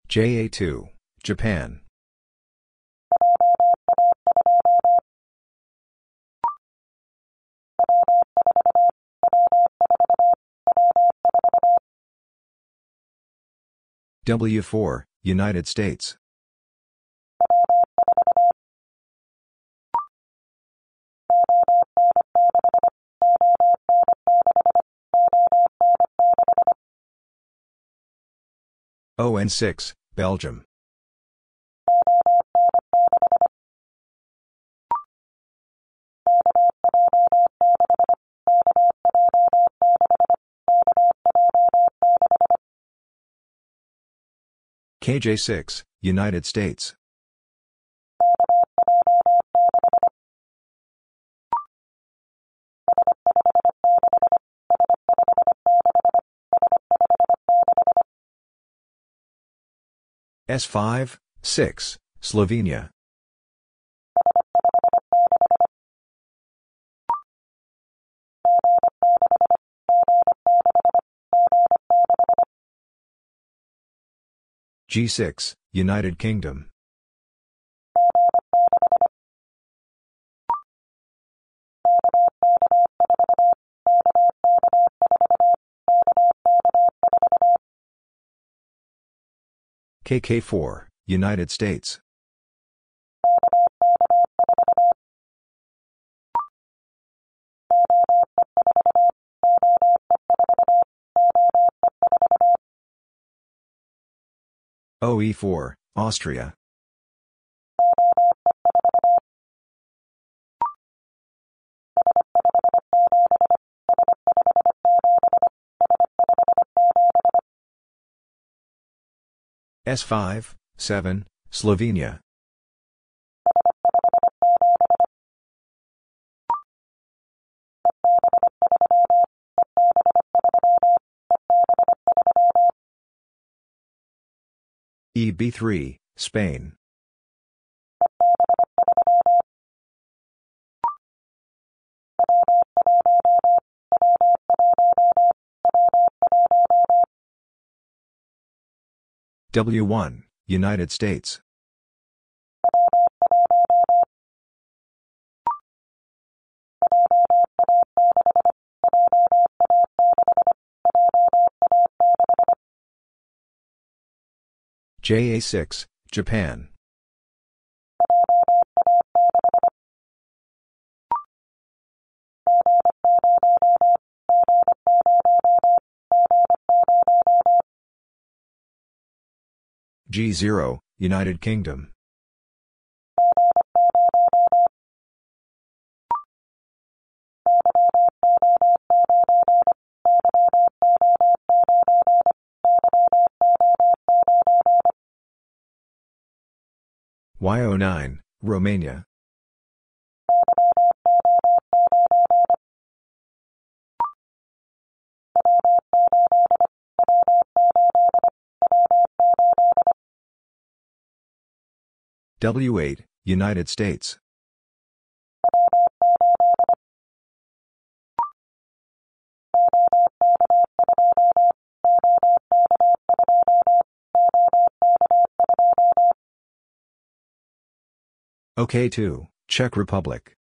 Speaker 1: JA2, Japan. W4, United States. ON6, Belgium. KJ6, United States. S5, 6, Slovenia. G6, United Kingdom. KK4, United States. OE4, Austria. S5, 7, Slovenia. EB3, Spain. W1, United States. JA6, Japan. G0, United Kingdom. YO9, Romania. W8, United States. OK2, Czech Republic.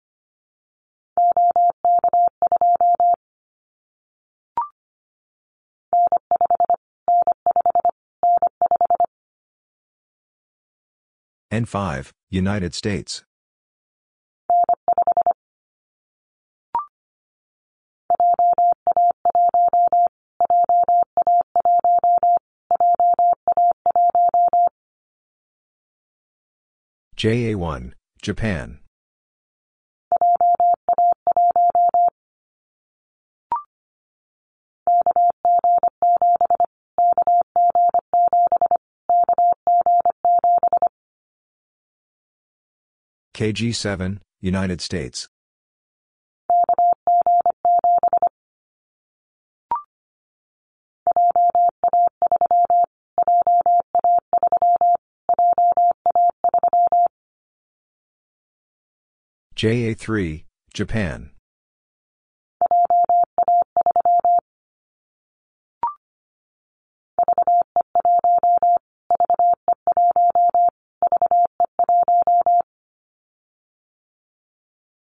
Speaker 1: N5, United States. JA1, Japan. KG7, United States. JA3, Japan.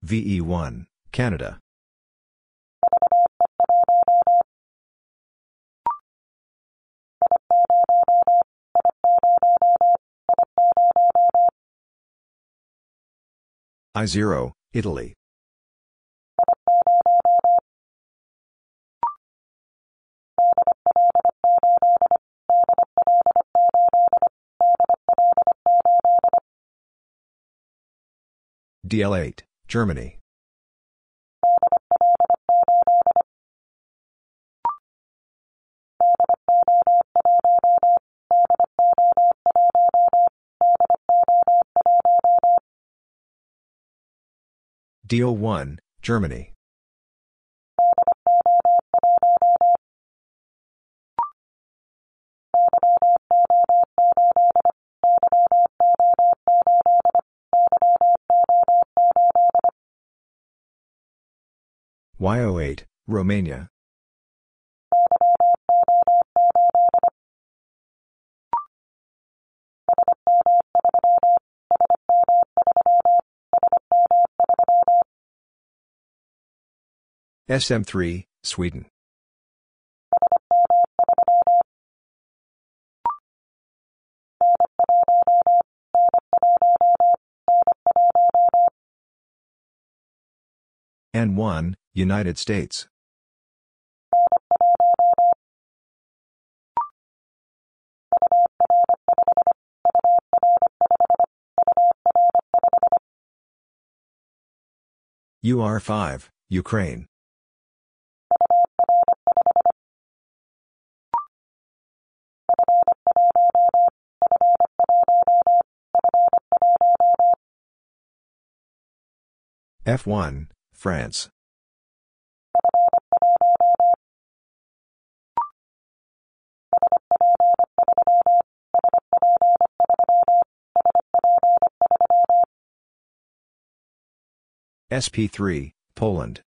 Speaker 1: VE1, Canada. I0, Italy. DL8, Germany. DO1, Germany. YO8, Romania. SM3, Sweden. N1, United States. UR5, Ukraine. F1, France. SP3, Poland.